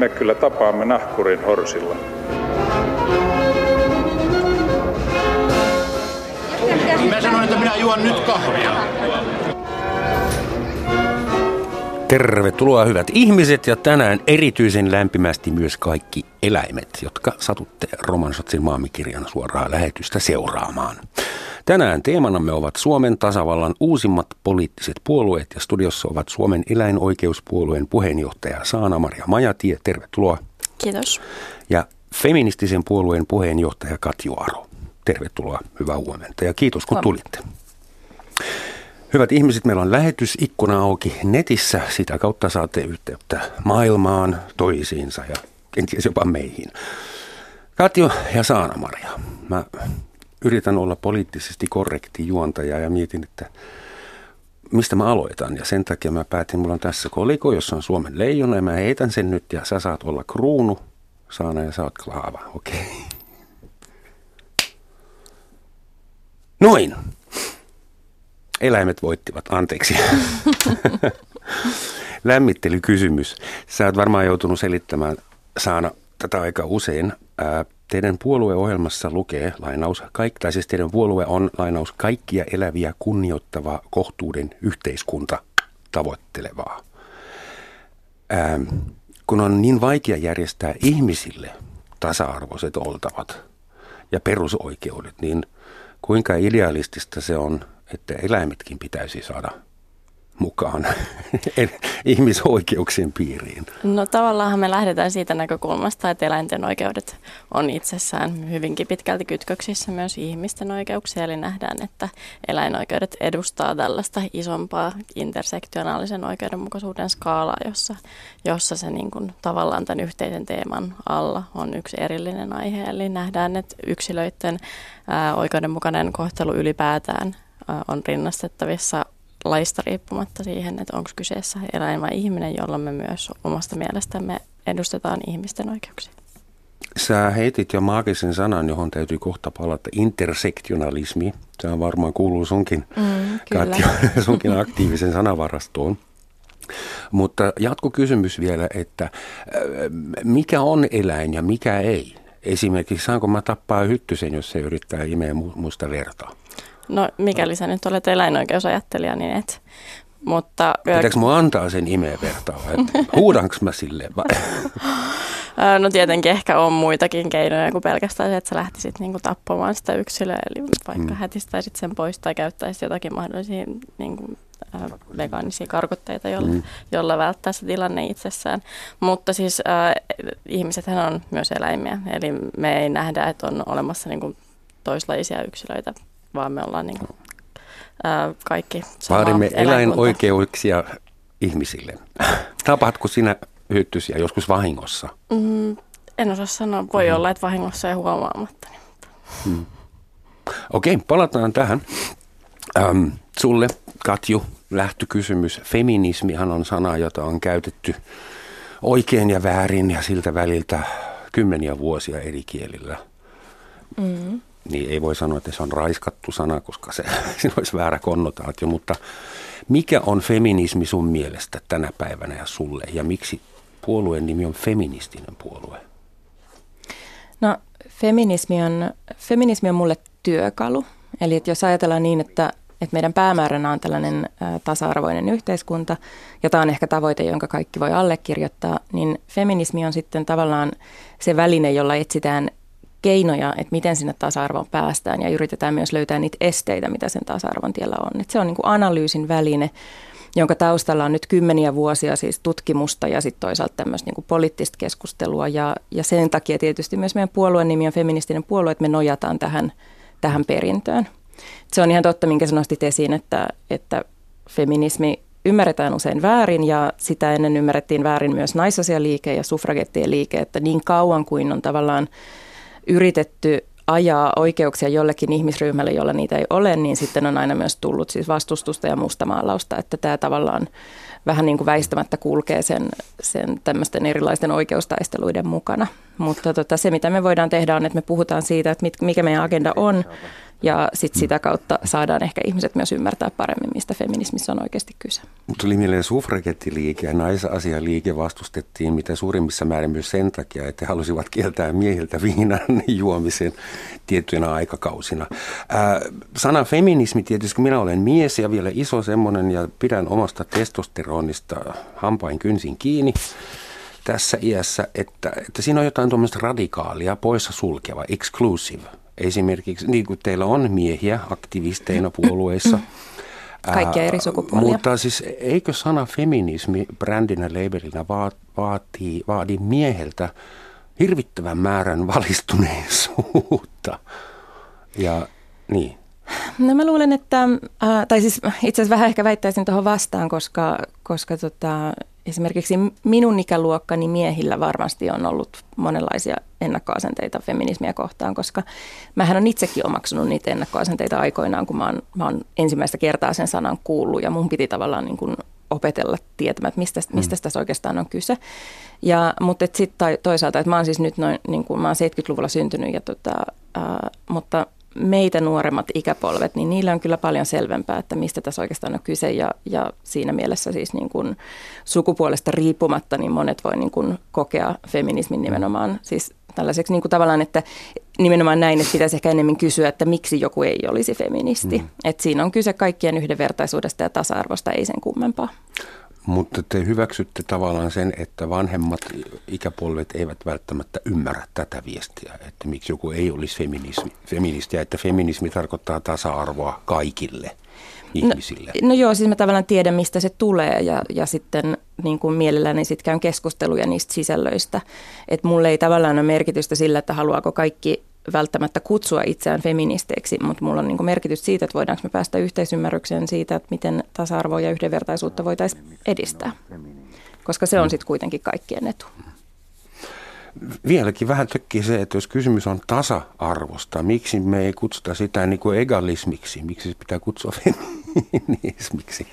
me kyllä tapaamme nahkurin horsilla. Mä sanoin, että minä juon nyt kahvia. Tervetuloa hyvät ihmiset ja tänään erityisen lämpimästi myös kaikki eläimet, jotka satutte Romansotsin maamikirjan suoraa lähetystä seuraamaan. Tänään teemanamme ovat Suomen tasavallan uusimmat poliittiset puolueet ja studiossa ovat Suomen eläinoikeuspuolueen puheenjohtaja Saana-Maria Majatie. Tervetuloa. Kiitos. Ja feministisen puolueen puheenjohtaja Katju Aro. Tervetuloa, hyvää huomenta ja kiitos kun tulitte. Hyvät ihmiset, meillä on lähetysikkuna auki netissä. Sitä kautta saatte yhteyttä maailmaan, toisiinsa ja kenties jopa meihin. Katjo ja Saana-Maria, mä yritän olla poliittisesti korrekti juontaja ja mietin, että mistä mä aloitan. Ja sen takia mä päätin, mulla on tässä koliko, jossa on Suomen leijona ja mä heitän sen nyt ja sä saat olla kruunu, Saana ja sä oot klaava. Okei. Okay. Noin. Eläimet voittivat, anteeksi. Lämmittelykysymys. Sä oot varmaan joutunut selittämään Saana tätä aika usein. Ää, teidän puolueohjelmassa lukee lainaus, kaik, tai siis teidän puolue on lainaus kaikkia eläviä kunnioittava kohtuuden yhteiskunta tavoittelevaa. Ää, kun on niin vaikea järjestää ihmisille tasa-arvoiset oltavat ja perusoikeudet, niin kuinka idealistista se on, että eläimetkin pitäisi saada mukaan ihmisoikeuksien piiriin? No tavallaan me lähdetään siitä näkökulmasta, että eläinten oikeudet on itsessään hyvinkin pitkälti kytköksissä myös ihmisten oikeuksia. Eli nähdään, että eläinoikeudet edustaa tällaista isompaa intersektionaalisen oikeudenmukaisuuden skaalaa, jossa, jossa se niin kuin, tavallaan tämän yhteisen teeman alla on yksi erillinen aihe. Eli nähdään, että yksilöiden ää, oikeudenmukainen kohtelu ylipäätään on rinnastettavissa laista riippumatta siihen, että onko kyseessä eläin vai ihminen, jolla me myös omasta mielestämme edustetaan ihmisten oikeuksia. Sä heitit jo maagisen sanan, johon täytyy kohta palata, intersektionalismi. Se on varmaan kuuluu sunkin, mm, Katja, sunkin aktiivisen sanavarastoon. Mutta jatkokysymys vielä, että mikä on eläin ja mikä ei? Esimerkiksi saanko mä tappaa hyttysen, jos se yrittää imeä muista vertaa? No mikäli sä nyt olet eläinoikeusajattelija, niin et. Mutta, Pitääkö mun antaa sen imeä vertaa? Huudanko mä silleen vai? No tietenkin ehkä on muitakin keinoja kuin pelkästään se, että sä lähtisit niinku tappamaan sitä yksilöä, eli vaikka mm. hätistäisit sen pois tai käyttäisit jotakin mahdollisia niinku, äh, vegaanisia karkotteita, jolla, mm. jolla välttää se tilanne itsessään. Mutta siis äh, ihmisethän on myös eläimiä, eli me ei nähdä, että on olemassa niinku toislaisia yksilöitä vaan me ollaan niin kuin, ää, kaikki Vaadimme eläinoikeuksia ihmisille. Tapaatko sinä hyttysiä joskus vahingossa? Mm, en osaa sanoa. Voi mm. olla, että vahingossa ja huomaamatta. Mm. Okei, okay, palataan tähän. Ähm, sulle, Katju, lähtökysymys. Feminismihan on sana, jota on käytetty oikein ja väärin ja siltä väliltä kymmeniä vuosia eri kielillä. Mm niin ei voi sanoa, että se on raiskattu sana, koska se siinä olisi väärä konnotaatio, mutta mikä on feminismi sun mielestä tänä päivänä ja sulle ja miksi puolueen nimi on feministinen puolue? No feminismi on, feminismi on mulle työkalu. Eli että jos ajatellaan niin, että, että meidän päämääränä on tällainen ä, tasa-arvoinen yhteiskunta, ja tämä on ehkä tavoite, jonka kaikki voi allekirjoittaa, niin feminismi on sitten tavallaan se väline, jolla etsitään keinoja, että miten sinne tasa-arvoon päästään ja yritetään myös löytää niitä esteitä, mitä sen tasa-arvon tiellä on. Että se on niin kuin analyysin väline, jonka taustalla on nyt kymmeniä vuosia siis tutkimusta ja sitten toisaalta tämmöistä niin poliittista keskustelua ja, ja sen takia tietysti myös meidän puolueen nimi on feministinen puolue, että me nojataan tähän, tähän perintöön. Se on ihan totta, minkä sä esiin, että, että feminismi ymmärretään usein väärin ja sitä ennen ymmärrettiin väärin myös naisasialiike ja suffragettien liike, että niin kauan kuin on tavallaan yritetty ajaa oikeuksia jollekin ihmisryhmälle, jolla niitä ei ole, niin sitten on aina myös tullut siis vastustusta ja mustamaalausta, että tämä tavallaan vähän niin kuin väistämättä kulkee sen, sen tämmöisten erilaisten oikeustaisteluiden mukana. Mutta tota, se, mitä me voidaan tehdä, on, että me puhutaan siitä, että mit, mikä meidän agenda on Ja sitten sitä kautta saadaan ehkä ihmiset myös ymmärtää paremmin, mistä feminismissä on oikeasti kyse. Mutta tuli mieleen suffragettiliike ja naisasialiike vastustettiin mitä suurimmissa määrin myös sen takia, että halusivat kieltää miehiltä viinan juomisen tiettyinä aikakausina. Ää, sana feminismi tietysti, kun minä olen mies ja vielä iso semmoinen ja pidän omasta testosteronista hampain kynsin kiinni, tässä iässä, että, että siinä on jotain tuommoista radikaalia, poissa sulkeva, exclusive. Esimerkiksi niin kuin teillä on miehiä aktivisteina puolueissa. Kaikkia eri sukupuolia. Mutta siis eikö sana feminismi brändinä, labelinä vaatii, vaadi mieheltä hirvittävän määrän valistuneisuutta? Ja niin. No mä luulen, että, äh, tai siis itse asiassa vähän ehkä väittäisin tuohon vastaan, koska, koska tota, esimerkiksi minun ikäluokkani miehillä varmasti on ollut monenlaisia ennakkoasenteita feminismiä kohtaan, koska mähän on itsekin omaksunut niitä ennakkoasenteita aikoinaan, kun mä oon, mä oon ensimmäistä kertaa sen sanan kuullut ja mun piti tavallaan niin kuin opetella tietämään, että mistä, mm. mistä tässä oikeastaan on kyse. Ja, mutta sitten toisaalta, että mä oon siis nyt noin, niin kuin, mä oon 70-luvulla syntynyt, ja tota, ää, mutta meitä nuoremmat ikäpolvet, niin niillä on kyllä paljon selvempää, että mistä tässä oikeastaan on kyse ja, ja siinä mielessä siis niin kuin sukupuolesta riippumatta, niin monet voi niin kuin kokea feminismin nimenomaan siis tällaiseksi niin kuin tavallaan, että nimenomaan näin, että pitäisi ehkä enemmän kysyä, että miksi joku ei olisi feministi. Mm. Että siinä on kyse kaikkien yhdenvertaisuudesta ja tasa-arvosta, ei sen kummempaa. Mutta te hyväksytte tavallaan sen, että vanhemmat ikäpolvet eivät välttämättä ymmärrä tätä viestiä, että miksi joku ei olisi feminismi, feministi ja että feminismi tarkoittaa tasa-arvoa kaikille ihmisille. No, no joo, siis mä tavallaan tiedän, mistä se tulee ja, ja sitten niin kuin mielelläni sit käyn keskusteluja niistä sisällöistä. Että mulle ei tavallaan ole merkitystä sillä, että haluaako kaikki välttämättä kutsua itseään feministeiksi, mutta mulla on niin merkitys siitä, että voidaanko me päästä yhteisymmärrykseen siitä, että miten tasa-arvoa ja yhdenvertaisuutta voitaisiin edistää, koska se on sitten kuitenkin kaikkien etu. Vieläkin vähän tökkii se, että jos kysymys on tasa-arvosta, miksi me ei kutsuta sitä niin kuin egalismiksi, miksi se pitää kutsua feminismiksi?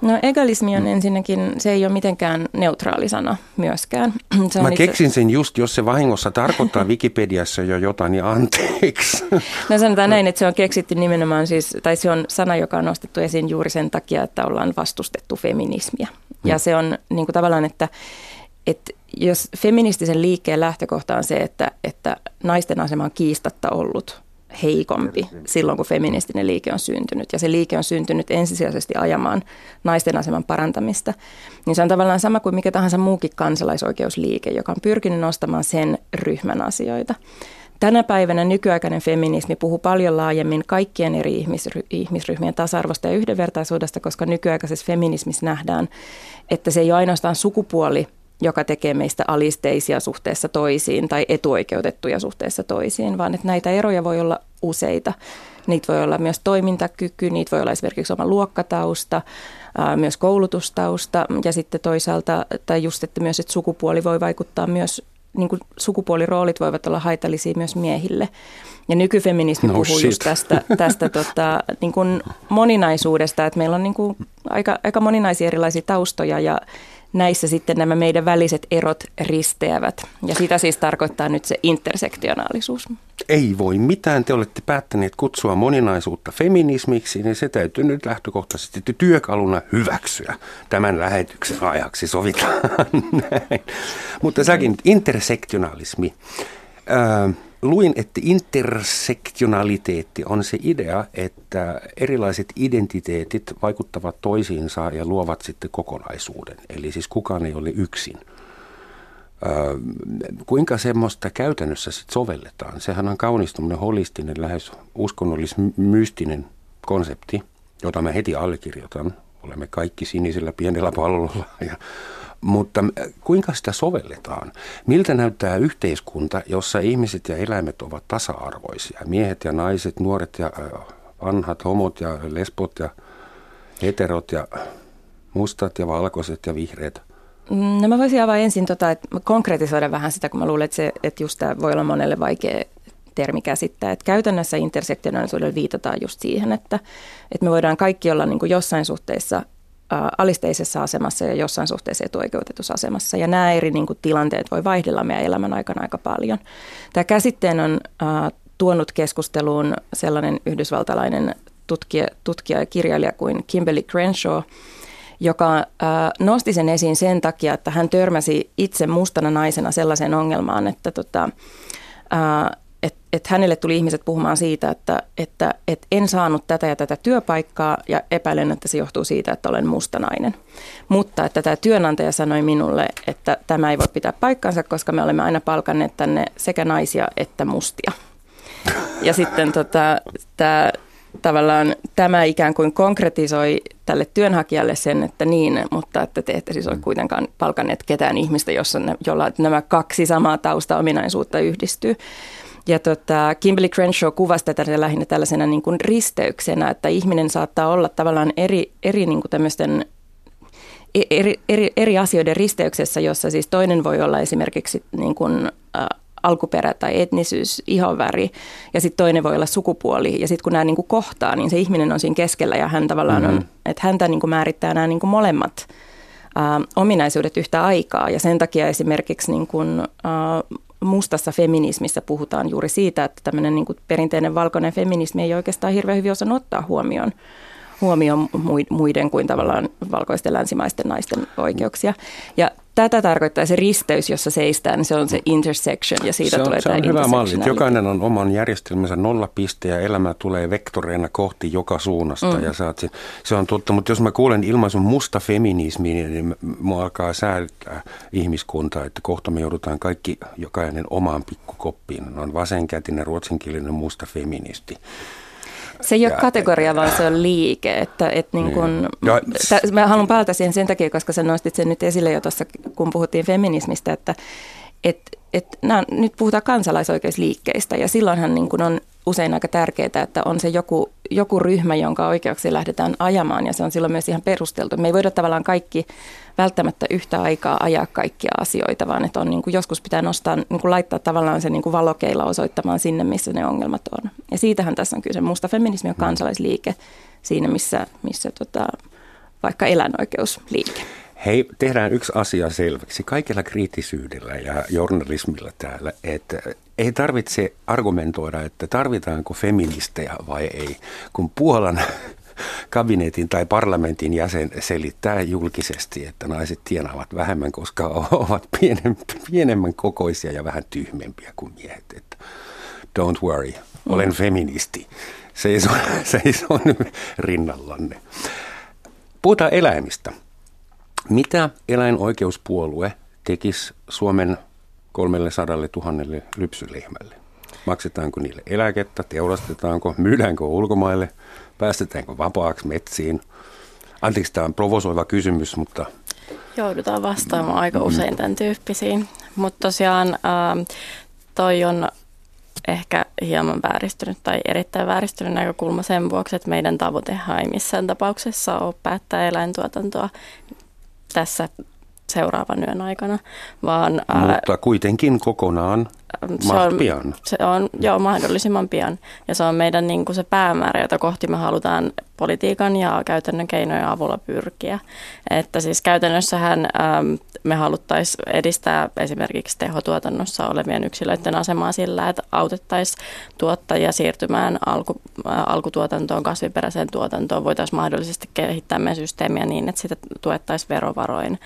No egalismi on mm. ensinnäkin, se ei ole mitenkään neutraali sana myöskään. Se Mä itse... keksin sen just, jos se vahingossa tarkoittaa Wikipediassa jo jotain, niin anteeksi. No sanotaan näin, että se on keksitty nimenomaan siis, tai se on sana, joka on nostettu esiin juuri sen takia, että ollaan vastustettu feminismiä. Ja mm. se on niin kuin tavallaan, että, että jos feministisen liikkeen lähtökohta on se, että, että naisten asema on kiistatta ollut heikompi silloin, kun feministinen liike on syntynyt. Ja se liike on syntynyt ensisijaisesti ajamaan naisten aseman parantamista. Niin se on tavallaan sama kuin mikä tahansa muukin kansalaisoikeusliike, joka on pyrkinyt nostamaan sen ryhmän asioita. Tänä päivänä nykyaikainen feminismi puhuu paljon laajemmin kaikkien eri ihmisry- ihmisryhmien tasa-arvosta ja yhdenvertaisuudesta, koska nykyaikaisessa feminismissä nähdään, että se ei ole ainoastaan sukupuoli joka tekee meistä alisteisia suhteessa toisiin tai etuoikeutettuja suhteessa toisiin, vaan että näitä eroja voi olla useita. Niitä voi olla myös toimintakyky, niitä voi olla esimerkiksi oma luokkatausta, myös koulutustausta ja sitten toisaalta, tai just, että myös että sukupuoli voi vaikuttaa myös, niin kuin sukupuoliroolit voivat olla haitallisia myös miehille. Ja nykyfeminismi no puhuu shit. just tästä, tästä tota, niin kuin moninaisuudesta, että meillä on niin kuin aika, aika moninaisia erilaisia taustoja ja näissä sitten nämä meidän väliset erot risteävät. Ja sitä siis tarkoittaa nyt se intersektionaalisuus. Ei voi mitään. Te olette päättäneet kutsua moninaisuutta feminismiksi, niin se täytyy nyt lähtökohtaisesti työkaluna hyväksyä tämän lähetyksen ajaksi. Sovitaan näin. Mutta säkin intersektionalismi. Öö, luin, että intersektionaliteetti on se idea, että erilaiset identiteetit vaikuttavat toisiinsa ja luovat sitten kokonaisuuden. Eli siis kukaan ei ole yksin. Öö, kuinka semmoista käytännössä sitten sovelletaan? Sehän on kaunis holistinen, lähes uskonnollis-mystinen konsepti, jota mä heti allekirjoitan. Olemme kaikki sinisellä pienellä pallolla ja mutta kuinka sitä sovelletaan? Miltä näyttää yhteiskunta, jossa ihmiset ja eläimet ovat tasa-arvoisia? Miehet ja naiset, nuoret ja vanhat, homot ja lesbot ja heterot ja mustat ja valkoiset ja vihreät? Mm, no mä voisin avaa ensin tota, että konkretisoida vähän sitä, kun mä luulen, että, se, että just tämä voi olla monelle vaikea termi käsittää. Että käytännössä intersektionaalisuudella viitataan just siihen, että, että me voidaan kaikki olla niin kuin jossain suhteessa alisteisessa asemassa ja jossain suhteessa etuoikeutetussa asemassa. Ja nämä eri niin kuin, tilanteet voi vaihdella meidän elämän aikana aika paljon. Tämä käsitteen on äh, tuonut keskusteluun sellainen yhdysvaltalainen tutkija, tutkija ja kirjailija kuin Kimberly Crenshaw, joka äh, nosti sen esiin sen takia, että hän törmäsi itse mustana naisena sellaiseen ongelmaan, että tota, äh, että et hänelle tuli ihmiset puhumaan siitä, että, että et en saanut tätä ja tätä työpaikkaa ja epäilen, että se johtuu siitä, että olen mustanainen. Mutta että tämä työnantaja sanoi minulle, että tämä ei voi pitää paikkansa, koska me olemme aina palkanneet tänne sekä naisia että mustia. Ja sitten tota, tämä tavallaan tämä ikään kuin konkretisoi tälle työnhakijalle sen, että niin, mutta että te ette siis ole kuitenkaan palkanneet ketään ihmistä, jossa ne, jolla nämä kaksi samaa taustaominaisuutta yhdistyy. Ja tota, Kimberly Crenshaw kuvasi tätä lähinnä tällaisena niin kuin risteyksenä, että ihminen saattaa olla tavallaan eri, eri niin kuin tämmöisten e, eri, eri, eri asioiden risteyksessä, jossa siis toinen voi olla esimerkiksi niin kuin, äh, alkuperä tai etnisyys, ihonväri ja sitten toinen voi olla sukupuoli. Ja sitten kun nämä niin kuin kohtaa, niin se ihminen on siinä keskellä ja hän tavallaan mm-hmm. on, että häntä niin kuin määrittää nämä niin kuin molemmat äh, ominaisuudet yhtä aikaa. Ja sen takia esimerkiksi niin kuin, äh, mustassa feminismissä puhutaan juuri siitä, että tämmöinen niin kuin perinteinen valkoinen feminismi ei oikeastaan hirveän hyvin osannut ottaa huomioon huomioon muiden kuin tavallaan valkoisten länsimaisten naisten oikeuksia. Ja tätä tarkoittaa se risteys, jossa seistään, se on se intersection ja siitä se on, tulee se on hyvä malli. Jokainen on oman järjestelmänsä nollapiste ja elämä tulee vektoreina kohti joka suunnasta. Mm. Ja saat sen. Se on totta, mutta jos mä kuulen ilmaisun musta feminismi, niin mua alkaa säädää ihmiskuntaa, että kohta me joudutaan kaikki jokainen omaan pikkukoppiin. On vasenkätinen ruotsinkielinen musta feministi. Se ei ole kategoria, vaan se on liike. Että, et niin kun, niin. ja, t- mä haluan palata siihen sen takia, koska sä nostit sen nyt esille jo tuossa, kun puhuttiin feminismistä, että et, et, nämä, nyt puhutaan kansalaisoikeusliikkeistä ja silloinhan niin kun on usein aika tärkeää, että on se joku, joku ryhmä, jonka oikeuksia lähdetään ajamaan ja se on silloin myös ihan perusteltu. Me ei voida tavallaan kaikki välttämättä yhtä aikaa ajaa kaikkia asioita, vaan että on, niin kuin joskus pitää nostaa, niin kuin laittaa tavallaan se niin kuin valokeilla osoittamaan sinne, missä ne ongelmat on. Ja siitähän tässä on kyse. Musta feminismi on kansalaisliike siinä, missä, missä tota, vaikka eläinoikeusliike. Hei, tehdään yksi asia selväksi. Kaikella kriittisyydellä ja journalismilla täällä, että ei tarvitse argumentoida, että tarvitaanko feministejä vai ei. Kun Puolan kabinetin tai parlamentin jäsen selittää julkisesti, että naiset tienaavat vähemmän, koska ovat pienemmän kokoisia ja vähän tyhmempiä kuin miehet. Että don't worry, olen mm. feministi. Seison, seison rinnallanne. Puhutaan eläimistä. Mitä eläinoikeuspuolue tekisi Suomen 300 000 lypsylehmälle? Maksetaanko niille eläkettä, teurastetaanko, myydäänkö ulkomaille, päästetäänkö vapaaksi metsiin? Anteeksi, tämä on provosoiva kysymys, mutta... Joudutaan vastaamaan aika usein tämän tyyppisiin. Mutta tosiaan ähm, toi on ehkä hieman vääristynyt tai erittäin vääristynyt näkökulma sen vuoksi, että meidän tavoitehan ei missään tapauksessa ole päättää eläintuotantoa tässä seuraavan yön aikana, vaan... Mutta kuitenkin kokonaan se on, pian. Se on, joo, mahdollisimman pian. Ja se on meidän niin kuin se päämäärä, jota kohti me halutaan politiikan ja käytännön keinojen avulla pyrkiä. Että siis käytännössähän ähm, me haluttaisiin edistää esimerkiksi tehotuotannossa olevien yksilöiden asemaa sillä, että autettaisiin tuottajia siirtymään alku, äh, alkutuotantoon, kasviperäiseen tuotantoon. Voitaisiin mahdollisesti kehittää meidän systeemiä niin, että sitä tuettaisiin verovaroin.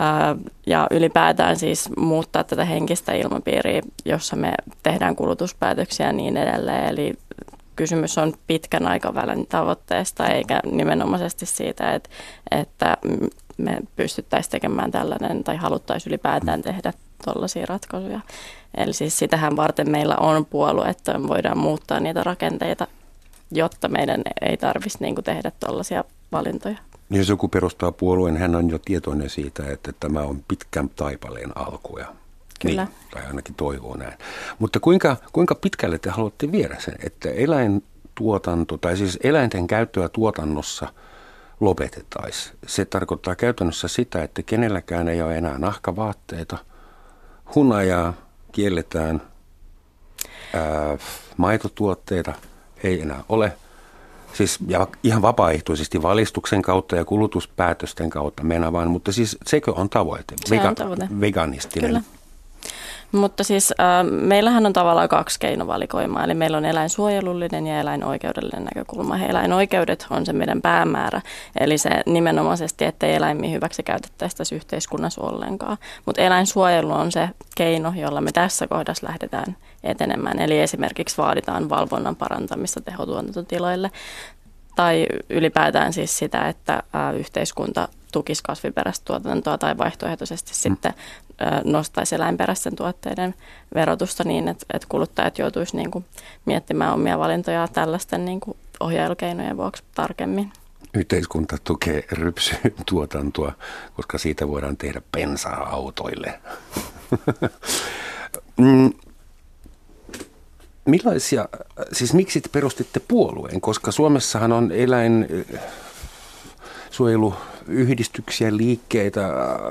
Äh, ja ylipäätään siis muuttaa tätä henkistä ilmapiiriä, jossa me tehdään kulutuspäätöksiä ja niin edelleen. Eli kysymys on pitkän aikavälin tavoitteesta eikä nimenomaisesti siitä, että, että me pystyttäisiin tekemään tällainen tai haluttaisiin ylipäätään tehdä tuollaisia ratkaisuja. Eli siis sitähän varten meillä on puolue, että voidaan muuttaa niitä rakenteita, jotta meidän ei tarvitsisi niin tehdä tuollaisia valintoja. Jos joku perustaa puolueen, hän on jo tietoinen siitä, että tämä on pitkän taipaleen alku ja Kyllä. Niin, tai ainakin toivoo näin. Mutta kuinka, kuinka pitkälle te haluatte viedä sen, että eläintuotanto, tai siis eläinten käyttöä tuotannossa lopetettaisiin? Se tarkoittaa käytännössä sitä, että kenelläkään ei ole enää nahkavaatteita, hunajaa kielletään, ää, maitotuotteita ei enää ole – Siis ja ihan vapaaehtoisesti valistuksen kautta ja kulutuspäätösten kautta mennä vaan, mutta siis sekö on tavoite? Se Vega- on tavoite. Veganistinen. Kyllä. Mutta siis äh, meillähän on tavallaan kaksi keinovalikoimaa, eli meillä on eläinsuojelullinen ja eläinoikeudellinen näkökulma. Eläinoikeudet on se meidän päämäärä, eli se nimenomaisesti, ettei eläimiä hyväksi käytettäisi tässä yhteiskunnassa ollenkaan. Mutta eläinsuojelu on se keino, jolla me tässä kohdassa lähdetään etenemään. Eli esimerkiksi vaaditaan valvonnan parantamista tehotuotantotiloille tai ylipäätään siis sitä, että yhteiskunta tukisi kasviperäistä tuotantoa tai vaihtoehtoisesti mm. sitten nostaisi eläinperäisten tuotteiden verotusta niin, että, että kuluttajat joutuisivat niin kuin miettimään omia valintoja tällaisten niin kuin ohjailukeinojen vuoksi tarkemmin. Yhteiskunta tukee rypsytuotantoa, koska siitä voidaan tehdä pensaa autoille. Mm, millaisia, siis miksi te perustitte puolueen? Koska Suomessahan on eläin suojeluyhdistyksiä, liikkeitä,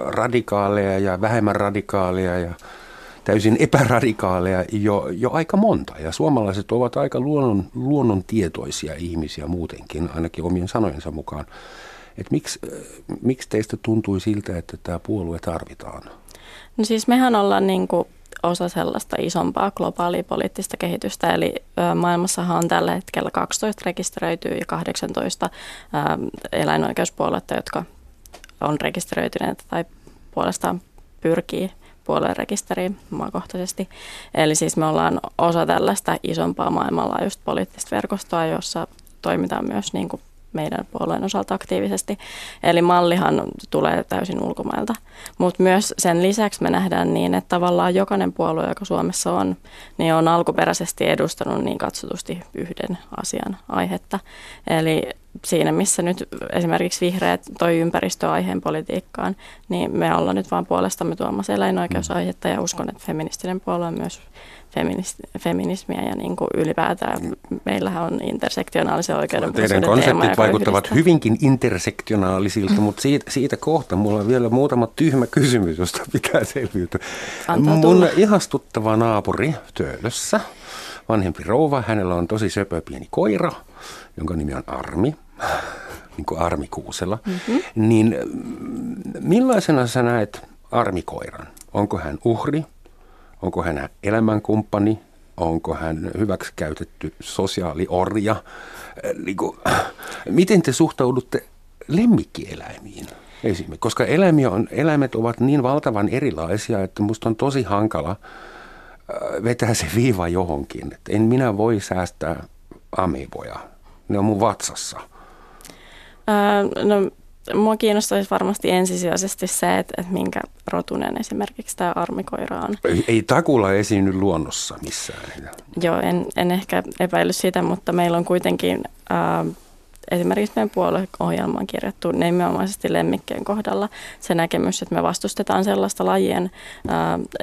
radikaaleja ja vähemmän radikaaleja ja täysin epäradikaaleja jo, jo aika monta. Ja suomalaiset ovat aika luonnon, luonnontietoisia ihmisiä muutenkin, ainakin omien sanojensa mukaan. Et miksi, miksi teistä tuntui siltä, että tämä puolue tarvitaan? No siis mehän ollaan niin kuin osa sellaista isompaa globaalia poliittista kehitystä. Eli maailmassahan on tällä hetkellä 12 rekisteröityä ja 18 eläinoikeuspuoletta, jotka on rekisteröityneet tai puolestaan pyrkii puolueen rekisteriin maakohtaisesti. Eli siis me ollaan osa tällaista isompaa maailmanlaajuista poliittista verkostoa, jossa toimitaan myös niin kuin meidän puolueen osalta aktiivisesti. Eli mallihan tulee täysin ulkomailta. Mutta myös sen lisäksi me nähdään niin, että tavallaan jokainen puolue, joka Suomessa on, niin on alkuperäisesti edustanut niin katsotusti yhden asian aihetta. Eli siinä, missä nyt esimerkiksi vihreät toi ympäristöaiheen politiikkaan, niin me ollaan nyt vaan puolestamme tuomassa eläinoikeusaihetta ja uskon, että feministinen puolue on myös feminismiä ja niin kuin ylipäätään meillähän on intersektionaalisen oikeuden Teidän konseptit vaikuttavat yhdistää. hyvinkin intersektionaalisilta, mutta siitä, siitä kohta mulla on vielä muutama tyhmä kysymys, josta pitää selviytyä. Antaa Mun ihastuttava naapuri Töölössä, vanhempi rouva, hänellä on tosi söpö pieni koira, jonka nimi on Armi niin kuin Armi Kuusela, mm-hmm. niin millaisena sä näet armikoiran? Onko hän uhri? Onko hän elämänkumppani? Onko hän hyväksikäytetty sosiaaliorja? Niin kuin, miten te suhtaudutte lemmikkieläimiin? Esimerkiksi, koska eläimiä on, eläimet ovat niin valtavan erilaisia, että minusta on tosi hankala vetää se viiva johonkin. Että en minä voi säästää ameboja. Ne on mun vatsassa. Öö, no Mua kiinnostaisi varmasti ensisijaisesti se, että, että minkä rotunen esimerkiksi tämä armikoira on. Ei, ei takulla esiinny luonnossa missään. Joo, en, en ehkä epäily sitä, mutta meillä on kuitenkin äh, esimerkiksi meidän puolueohjelmaan kirjattu nimenomaisesti lemmikkien kohdalla se näkemys, että me vastustetaan sellaista lajien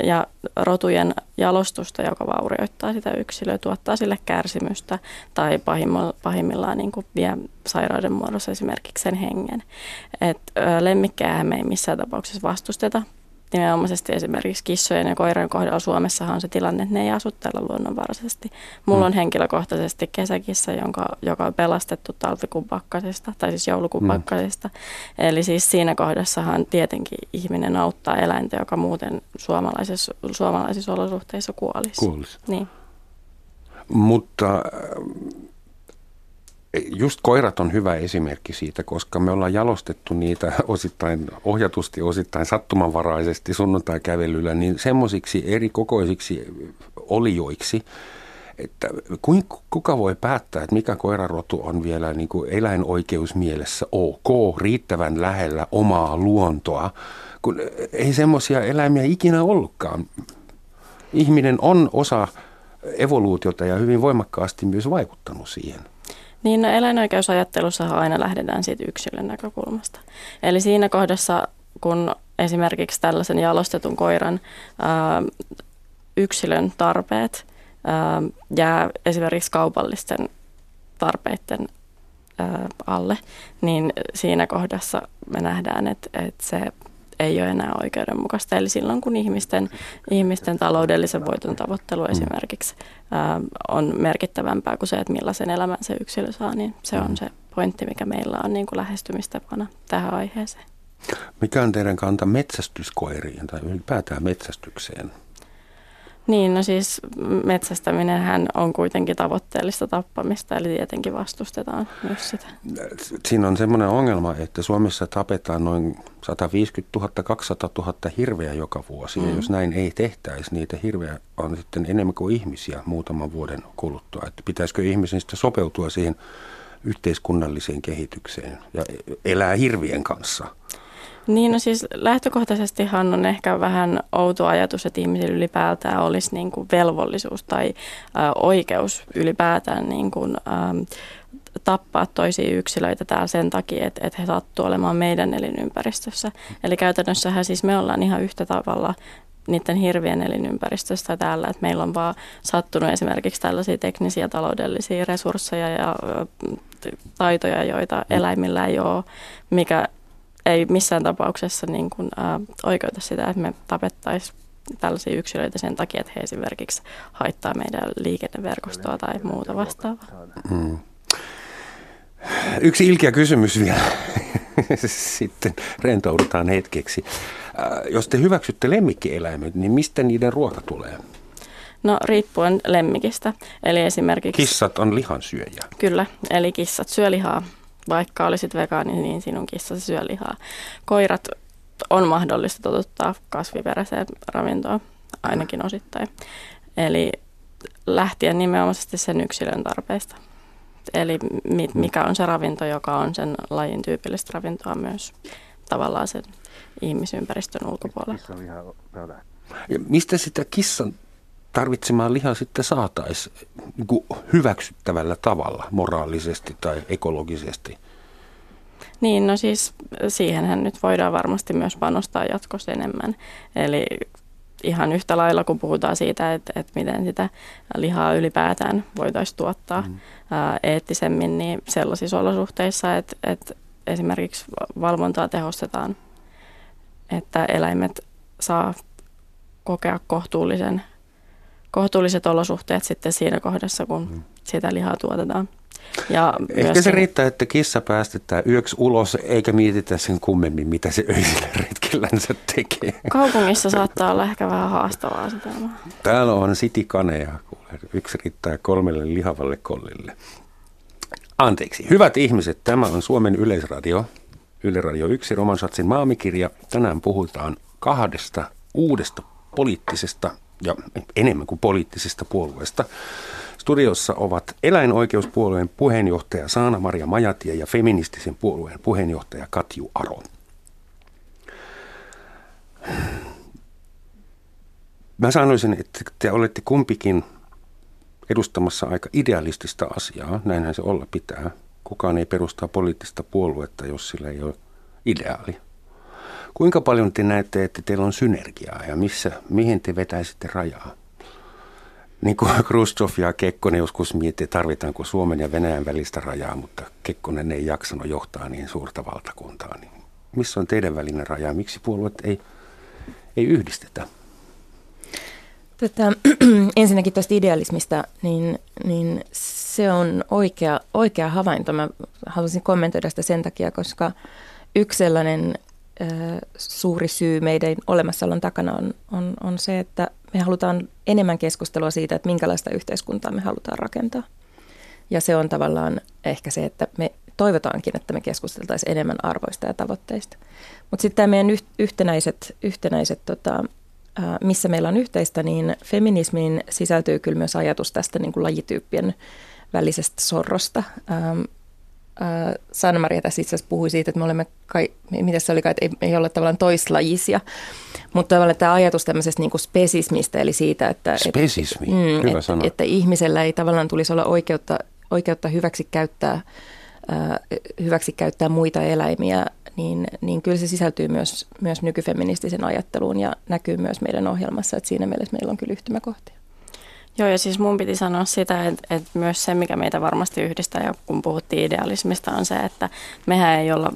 ja rotujen jalostusta, joka vaurioittaa sitä yksilöä, tuottaa sille kärsimystä tai pahimmillaan, niin kuin vie sairauden muodossa esimerkiksi sen hengen. Et, lemmikkejä me ei missään tapauksessa vastusteta nimenomaisesti esimerkiksi kissojen ja koirien kohdalla Suomessahan on se tilanne, että ne ei asu täällä luonnonvaraisesti. Mulla mm. on henkilökohtaisesti kesäkissa, jonka, joka on pelastettu talvikuun pakkasesta, tai siis joulukuun mm. Eli siis siinä kohdassahan tietenkin ihminen auttaa eläintä, joka muuten suomalaisissa, suomalaisissa olosuhteissa kuolisi. Kuolisi. Niin. Mutta Just koirat on hyvä esimerkki siitä, koska me ollaan jalostettu niitä osittain ohjatusti, osittain sattumanvaraisesti sunnuntai-kävelyllä, niin semmoisiksi eri kokoisiksi olioiksi, että kuka voi päättää, että mikä koirarotu on vielä niin kuin eläinoikeusmielessä ok, riittävän lähellä omaa luontoa, kun ei semmoisia eläimiä ikinä ollutkaan. Ihminen on osa evoluutiota ja hyvin voimakkaasti myös vaikuttanut siihen. Niin no eläinoikeusajattelussa aina lähdetään siitä yksilön näkökulmasta. Eli siinä kohdassa, kun esimerkiksi tällaisen jalostetun koiran ää, yksilön tarpeet ää, jää esimerkiksi kaupallisten tarpeiden ää, alle, niin siinä kohdassa me nähdään, että, että se ei ole enää oikeudenmukaista. Eli silloin kun ihmisten, ihmisten taloudellisen voiton tavoittelu mm. esimerkiksi ää, on merkittävämpää kuin se, että millaisen elämän se yksilö saa, niin se on mm. se pointti, mikä meillä on niin kuin lähestymistapana tähän aiheeseen. Mikä on teidän kanta metsästyskoiriin tai ylipäätään metsästykseen? Niin, no siis metsästäminen hän on kuitenkin tavoitteellista tappamista, eli tietenkin vastustetaan myös sitä. Siinä on semmoinen ongelma, että Suomessa tapetaan noin 150 000, 200 000 hirveä joka vuosi. Mm. Ja jos näin ei tehtäisi, niitä hirveä on sitten enemmän kuin ihmisiä muutaman vuoden kuluttua. Että pitäisikö ihmisen sitten sopeutua siihen yhteiskunnalliseen kehitykseen ja elää hirvien kanssa? Niin, no siis lähtökohtaisestihan on ehkä vähän outo ajatus, että ihmisillä ylipäätään olisi niin kuin velvollisuus tai ä, oikeus ylipäätään niin kuin, ä, tappaa toisia yksilöitä täällä sen takia, että, että he sattuu olemaan meidän elinympäristössä. Eli käytännössähän siis me ollaan ihan yhtä tavalla niiden hirvien elinympäristöstä täällä, että meillä on vaan sattunut esimerkiksi tällaisia teknisiä taloudellisia resursseja ja taitoja, joita eläimillä ei ole, mikä ei missään tapauksessa niin kuin, ä, oikeuta sitä, että me tapettaisiin tällaisia yksilöitä sen takia, että he esimerkiksi haittaa meidän liikenneverkostoa tai muuta vastaavaa. Hmm. Yksi ilkeä kysymys vielä. Sitten rentoudutaan hetkeksi. Jos te hyväksytte lemmikkieläimet, niin mistä niiden ruoka tulee? No riippuen lemmikistä. Eli esimerkiksi... Kissat on lihansyöjä. Kyllä, eli kissat syö lihaa vaikka olisit vegaani, niin sinun kissasi syö lihaa. Koirat on mahdollista totuttaa kasviperäiseen ravintoon, ainakin osittain. Eli lähtien nimenomaisesti sen yksilön tarpeista. Eli mikä on se ravinto, joka on sen lajin tyypillistä ravintoa myös tavallaan sen ihmisympäristön ulkopuolella. Mistä sitä kissan tarvitsemaan lihaa sitten saataisiin niin hyväksyttävällä tavalla moraalisesti tai ekologisesti? Niin, no siis siihenhän nyt voidaan varmasti myös panostaa jatkossa enemmän. Eli ihan yhtä lailla, kun puhutaan siitä, että, että miten sitä lihaa ylipäätään voitaisiin tuottaa mm. ää, eettisemmin, niin sellaisissa olosuhteissa, että, että esimerkiksi valvontaa tehostetaan, että eläimet saa kokea kohtuullisen kohtuulliset olosuhteet sitten siinä kohdassa, kun mm. sitä lihaa tuotetaan. Ja Ehkä myöskin... se riittää, että kissa päästetään yöksi ulos, eikä mietitä sen kummemmin, mitä se öisillä retkillänsä tekee. Kaupungissa saattaa olla ehkä vähän haastavaa sitä. Täällä on sitikaneja, yksi riittää kolmelle lihavalle kollille. Anteeksi, hyvät ihmiset, tämä on Suomen Yleisradio, Yle Radio 1, Romansatsin maamikirja. Tänään puhutaan kahdesta uudesta poliittisesta ja enemmän kuin poliittisesta puolueesta. Studiossa ovat eläinoikeuspuolueen puheenjohtaja Saana-Maria Majatie ja feministisen puolueen puheenjohtaja Katju Aro. Mä sanoisin, että te olette kumpikin edustamassa aika idealistista asiaa, näinhän se olla pitää. Kukaan ei perustaa poliittista puoluetta, jos sillä ei ole ideaali. Kuinka paljon te näette, että teillä on synergiaa ja missä, mihin te vetäisitte rajaa? Niin kuin Khrushchev ja Kekkonen joskus miettii, tarvitaanko Suomen ja Venäjän välistä rajaa, mutta Kekkonen ei jaksanut johtaa niin suurta valtakuntaa. Niin missä on teidän välinen raja? Miksi puolueet ei, ei yhdistetä? Tätä, ensinnäkin tuosta idealismista, niin, niin se on oikea, oikea havainto. Mä haluaisin kommentoida sitä sen takia, koska yksi sellainen suuri syy meidän olemassaolon takana on, on, on se, että me halutaan enemmän keskustelua siitä, että minkälaista yhteiskuntaa me halutaan rakentaa. Ja se on tavallaan ehkä se, että me toivotaankin, että me keskusteltaisiin enemmän arvoista ja tavoitteista. Mutta sitten meidän yhtenäiset, yhtenäiset tota, missä meillä on yhteistä, niin feminismiin sisältyy kyllä myös ajatus tästä niin kuin lajityyppien välisestä sorrosta. Äh, Sanna-Maria tässä itse asiassa puhui siitä, että me olemme, kai, mitä se oli, että ei, ei ole tavallaan toislajisia. Mutta tavallaan tämä ajatus tämmöisestä niin kuin spesismistä, eli siitä, että, Spesismi, et, mm, hyvä et, sana. että ihmisellä ei tavallaan tulisi olla oikeutta, oikeutta hyväksi käyttää, äh, hyväksi käyttää muita eläimiä, niin, niin kyllä se sisältyy myös, myös nykyfeministisen ajatteluun ja näkyy myös meidän ohjelmassa, että siinä mielessä meillä on kyllä yhtymäkohtia. Joo, ja siis mun piti sanoa sitä, että, että myös se, mikä meitä varmasti yhdistää, ja kun puhuttiin idealismista, on se, että mehän ei olla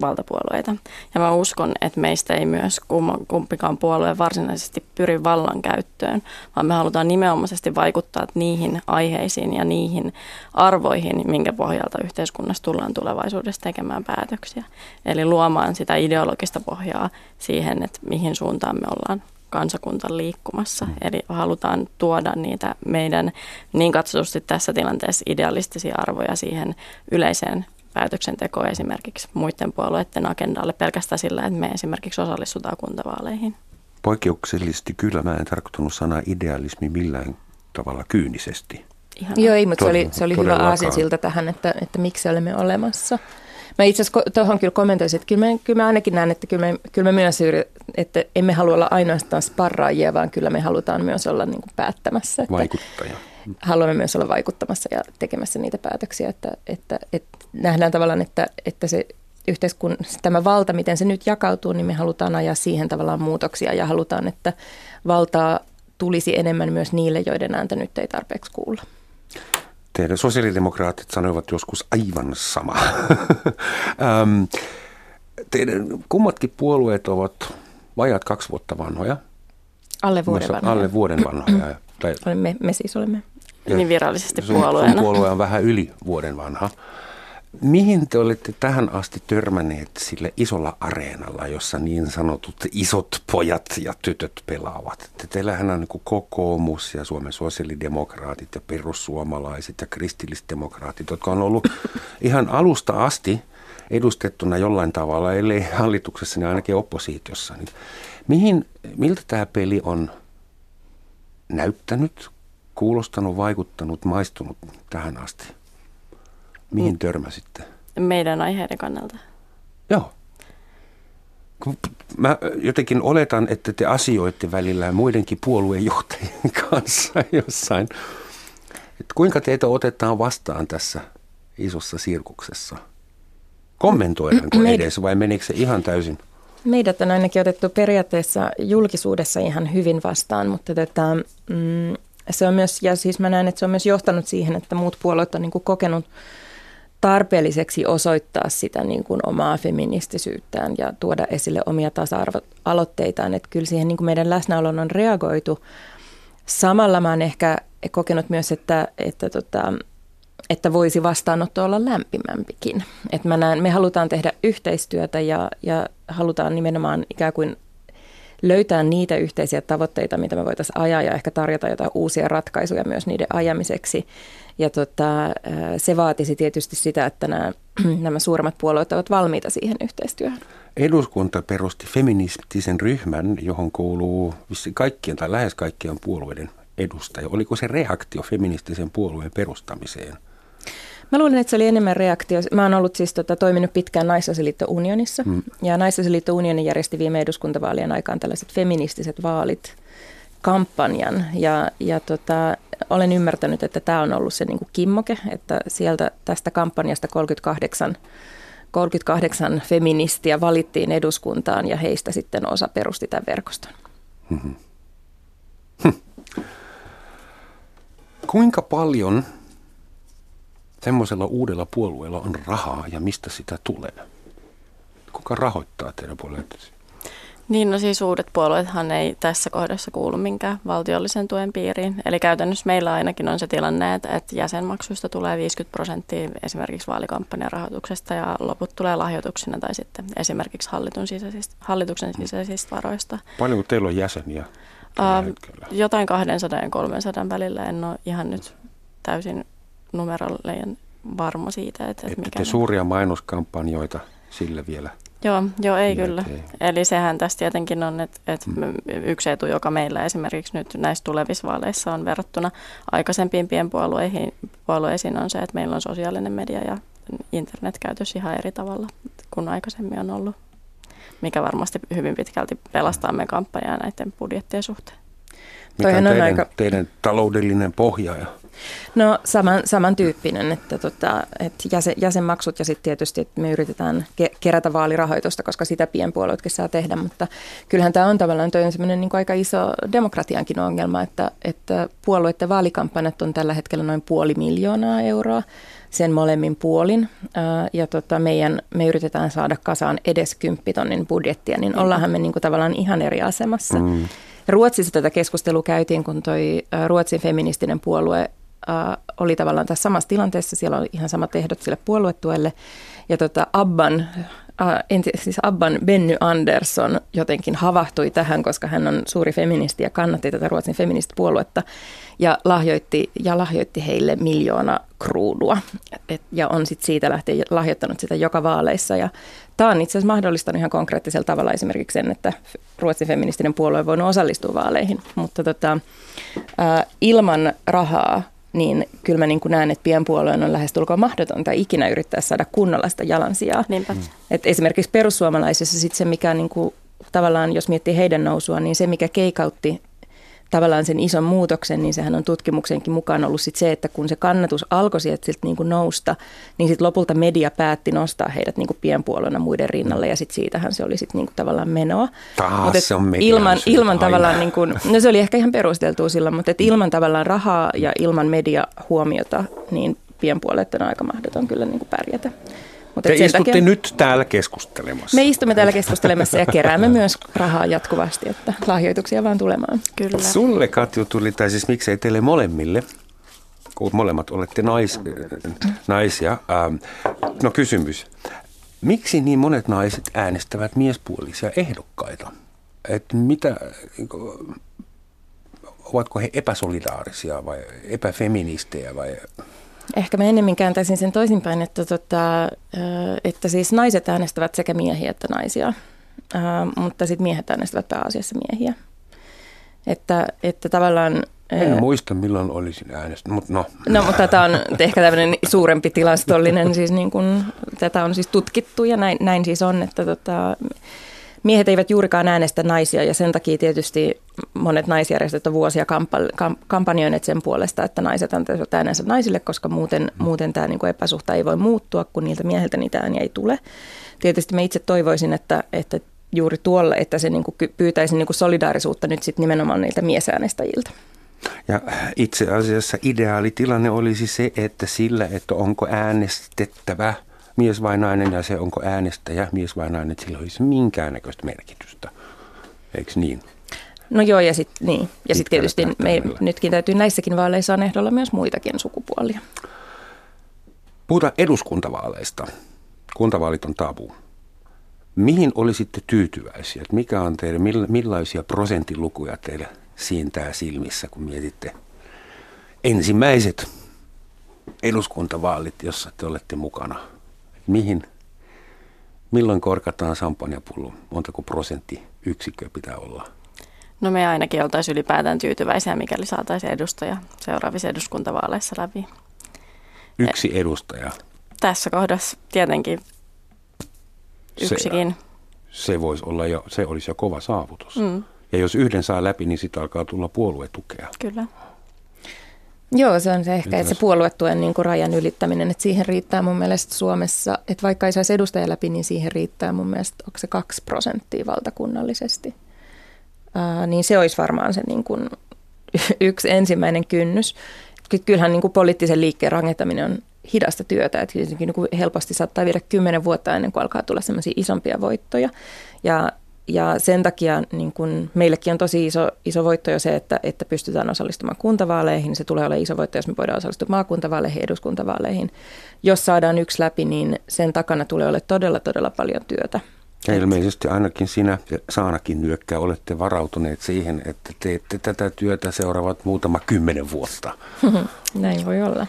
valtapuolueita. Ja mä uskon, että meistä ei myös kumpikaan puolue varsinaisesti pyri vallan käyttöön, vaan me halutaan nimenomaisesti vaikuttaa niihin aiheisiin ja niihin arvoihin, minkä pohjalta yhteiskunnassa tullaan tulevaisuudessa tekemään päätöksiä. Eli luomaan sitä ideologista pohjaa siihen, että mihin suuntaan me ollaan kansakunta liikkumassa. Mm. Eli halutaan tuoda niitä meidän niin katsotusti tässä tilanteessa idealistisia arvoja siihen yleiseen päätöksentekoon esimerkiksi muiden puolueiden agendalle pelkästään sillä, että me esimerkiksi osallistutaan kuntavaaleihin. Poikkeuksellisesti kyllä, mä en tarkoittanut sanaa idealismi millään tavalla kyynisesti. Ihan Joo, ei, mutta se oli, se oli hyvä aasinsilta tähän, että, että miksi olemme olemassa. Mä itse asiassa tuohon kyllä kommentoisin, että kyllä mä, kyllä mä ainakin näen, että kyllä me, kyllä me myös, että emme halua olla ainoastaan sparraajia, vaan kyllä me halutaan myös olla niin kuin päättämässä. Että Vaikuttaja. Haluamme myös olla vaikuttamassa ja tekemässä niitä päätöksiä, että, että, että nähdään tavallaan, että, että se yhteiskun, tämä valta, miten se nyt jakautuu, niin me halutaan ajaa siihen tavallaan muutoksia ja halutaan, että valtaa tulisi enemmän myös niille, joiden ääntä nyt ei tarpeeksi kuulla. Teidän sosiaalidemokraatit sanoivat joskus aivan sama. Teidän kummatkin puolueet ovat vajat kaksi vuotta vanhoja. Alle vuoden vanhoja. Alle vuoden vanhoja. Tai, me, me siis olemme. Ja niin virallisesti puolueena. puolue on vähän yli vuoden vanha. Mihin te olette tähän asti törmänneet sille isolla areenalla, jossa niin sanotut isot pojat ja tytöt pelaavat? Teillähän on niin kokoomus ja Suomen sosiaalidemokraatit ja perussuomalaiset ja kristillisdemokraatit, jotka on ollut ihan alusta asti edustettuna jollain tavalla, ellei hallituksessa, niin ainakin oppositiossa. Niin mihin, miltä tämä peli on näyttänyt, kuulostanut, vaikuttanut, maistunut tähän asti? Mihin törmäsitte? Meidän aiheiden kannalta. Joo. Mä jotenkin oletan, että te asioitte välillä muidenkin puoluejohtajien kanssa jossain. Et kuinka teitä otetaan vastaan tässä isossa sirkuksessa? Kommentoidaanko Meid- edes vai menikö se ihan täysin? Meidät on ainakin otettu periaatteessa julkisuudessa ihan hyvin vastaan, mutta tätä, mm, se on myös, ja siis mä näen, että se on myös johtanut siihen, että muut puolueet on niin kokenut – tarpeelliseksi osoittaa sitä niin kuin omaa feministisyyttään ja tuoda esille omia tasa-arvoaloitteitaan. Että kyllä siihen niin kuin meidän läsnäolon on reagoitu. Samalla mä oon ehkä kokenut myös, että, että, tota, että voisi vastaanotto olla lämpimämpikin. Että mä näen, me halutaan tehdä yhteistyötä ja, ja halutaan nimenomaan ikään kuin löytää niitä yhteisiä tavoitteita, mitä me voitaisiin ajaa ja ehkä tarjota jotain uusia ratkaisuja myös niiden ajamiseksi. Ja tota, se vaatisi tietysti sitä, että nämä, nämä suuremmat puolueet ovat valmiita siihen yhteistyöhön. Eduskunta perusti feministisen ryhmän, johon kuuluu kaikkien tai lähes kaikkien puolueiden edustaja. Oliko se reaktio feministisen puolueen perustamiseen? Mä luulen, että se oli enemmän reaktio. Mä oon ollut siis tota, toiminut pitkään Naisasialiitto Unionissa. Mm. Ja Naisasialiitto Unioni järjesti viime eduskuntavaalien aikaan tällaiset feministiset vaalit kampanjan. Ja, ja tota, olen ymmärtänyt, että tämä on ollut se niin kuin kimmoke, että sieltä tästä kampanjasta 38 38 feministiä valittiin eduskuntaan ja heistä sitten osa perusti tämän verkoston. Mm-hmm. Hm. Kuinka paljon semmoisella uudella puolueella on rahaa ja mistä sitä tulee? Kuka rahoittaa teidän puolueette? Niin, no siis uudet puolueethan ei tässä kohdassa kuulu minkään valtiollisen tuen piiriin. Eli käytännössä meillä ainakin on se tilanne, että, että jäsenmaksuista tulee 50 prosenttia esimerkiksi vaalikampanjan rahoituksesta ja loput tulee lahjoituksina tai sitten esimerkiksi hallituksen sisäisistä, hallituksen sisäisistä varoista. Paljonko teillä on jäseniä? Uh, jotain 200 ja 300 välillä. En ole ihan nyt täysin numerollinen varma siitä, että, että mikä... Te suuria mainoskampanjoita sillä vielä Joo, joo ei kyllä. Eli sehän tässä tietenkin on, että, että mm. yksi etu, joka meillä esimerkiksi nyt näissä tulevissa vaaleissa on verrattuna aikaisempiin pienpuolueihin puolueisiin on se, että meillä on sosiaalinen media ja internetkäytös ihan eri tavalla kuin aikaisemmin on ollut, mikä varmasti hyvin pitkälti pelastaa meidän kampanjaa näiden budjettien suhteen. Mikä on teidän, aika... teidän taloudellinen pohja ja No saman, samantyyppinen, että, tota, että jäsen, jäsenmaksut ja sitten tietysti, että me yritetään ke- kerätä vaalirahoitusta, koska sitä pienpuolueetkin saa tehdä, mutta kyllähän tämä on tavallaan toi on semmoinen niin aika iso demokratiankin ongelma, että, että puolueiden vaalikampanjat on tällä hetkellä noin puoli miljoonaa euroa sen molemmin puolin. Ja tota, meidän, me yritetään saada kasaan edes kymppitonnin budjettia, niin ollaanhan me niin kuin tavallaan ihan eri asemassa. Mm. Ruotsissa tätä keskustelua käytiin, kun toi Ruotsin feministinen puolue oli tavallaan tässä samassa tilanteessa. Siellä oli ihan samat ehdot sille puoluetuelle. Ja tota, Abban enti, siis Abban Benny Andersson jotenkin havahtui tähän, koska hän on suuri feministi ja kannatti tätä Ruotsin feministipuoluetta ja lahjoitti, ja lahjoitti heille miljoona kruunua. Et, ja on sitten siitä lähtien lahjoittanut sitä joka vaaleissa. Ja tämä on itse asiassa mahdollistanut ihan konkreettisella tavalla esimerkiksi sen, että Ruotsin feministinen puolue on voinut osallistua vaaleihin. Mutta tota, ä, ilman rahaa niin kyllä mä niin kuin näen, että pienpuolueen on lähestulkoon mahdotonta ikinä yrittää saada kunnolla sitä jalansijaa. Niinpä. Et esimerkiksi perussuomalaisissa sit se, mikä niin kuin, tavallaan, jos miettii heidän nousua, niin se, mikä keikautti tavallaan sen ison muutoksen, niin sehän on tutkimuksenkin mukaan ollut sit se, että kun se kannatus alkoi sieltä siltä niin kuin nousta, niin sitten lopulta media päätti nostaa heidät niin kuin pienpuolueena muiden rinnalle ja sitten siitähän se oli sitten niin kuin tavallaan menoa. Taas se on ilman, ilman tavallaan, niin kuin, no se oli ehkä ihan perusteltua silloin, mutta et ilman tavallaan rahaa ja ilman media huomiota, niin pienpuolet on aika mahdoton kyllä niin kuin pärjätä. Mutta Te istutte takia, nyt täällä keskustelemassa. Me istumme täällä keskustelemassa ja keräämme myös rahaa jatkuvasti, että lahjoituksia vaan tulemaan. Kyllä. Sulle Katju tuli, tai siis miksei teille molemmille, kun molemmat olette nais, naisia. Ähm, no kysymys. Miksi niin monet naiset äänestävät miespuolisia ehdokkaita? Et mitä, ovatko he epäsolidaarisia vai epäfeministejä vai Ehkä mä enemmän kääntäisin sen toisinpäin, että, tota, että siis naiset äänestävät sekä miehiä että naisia, mutta sitten miehet äänestävät pääasiassa miehiä. Että, että tavallaan... En muista, milloin olisin äänestänyt, mutta no. No, mutta tämä on ehkä tämmöinen suurempi tilastollinen, siis niin kuin, tätä on siis tutkittu ja näin, näin siis on, että tota, miehet eivät juurikaan äänestä naisia ja sen takia tietysti monet naisjärjestöt on vuosia kampa- kampanjoineet sen puolesta, että naiset antaisivat äänensä naisille, koska muuten, muuten tämä niin kuin epäsuhta ei voi muuttua, kun niiltä miehiltä niitä ääniä ei tule. Tietysti me itse toivoisin, että, että juuri tuolle, että se niin kuin pyytäisi niin kuin solidaarisuutta nyt sitten nimenomaan niiltä miesäänestäjiltä. Ja itse asiassa ideaalitilanne olisi se, että sillä, että onko äänestettävä – mies vai nainen ja se onko äänestäjä mies vai nainen, sillä olisi minkäännäköistä merkitystä. Eikö niin? No joo, ja sitten niin. Ja sit tietysti me, nytkin täytyy näissäkin vaaleissa on ehdolla myös muitakin sukupuolia. Puhutaan eduskuntavaaleista. Kuntavaalit on tabu. Mihin olisitte tyytyväisiä? Mikä on teille, millaisia prosenttilukuja teille siintää silmissä, kun mietitte ensimmäiset eduskuntavaalit, jossa te olette mukana? Mihin, milloin korkataan sampanjapullo, montako prosenttiyksikköä pitää olla? No me ainakin oltaisiin ylipäätään tyytyväisiä, mikäli saataisiin edustaja seuraavissa eduskuntavaaleissa läpi. Yksi edustaja? Tässä kohdassa tietenkin yksikin. Se, se, voisi olla jo, se olisi jo kova saavutus. Mm. Ja jos yhden saa läpi, niin sitä alkaa tulla puoluetukea. Kyllä. Joo, se on se ehkä, että se puoluetuen niin kuin rajan ylittäminen, että siihen riittää mun mielestä Suomessa, että vaikka ei saisi edustaja läpi, niin siihen riittää mun mielestä, onko se kaksi prosenttia valtakunnallisesti. Ää, niin se olisi varmaan se niin kuin yksi ensimmäinen kynnys. Kyllähän niin kuin poliittisen liikkeen rakentaminen on hidasta työtä, että niin kuin helposti saattaa viedä kymmenen vuotta ennen kuin alkaa tulla semmoisia isompia voittoja. Ja ja sen takia niin kun meillekin on tosi iso, iso voitto jo se, että, että pystytään osallistumaan kuntavaaleihin. Se tulee olemaan iso voitto, jos me voidaan osallistua maakuntavaaleihin, eduskuntavaaleihin. Jos saadaan yksi läpi, niin sen takana tulee olemaan todella, todella paljon työtä. Ja ilmeisesti ainakin sinä ja Saanakin nyökkää olette varautuneet siihen, että teette tätä työtä seuraavat muutama kymmenen vuotta. Näin voi olla.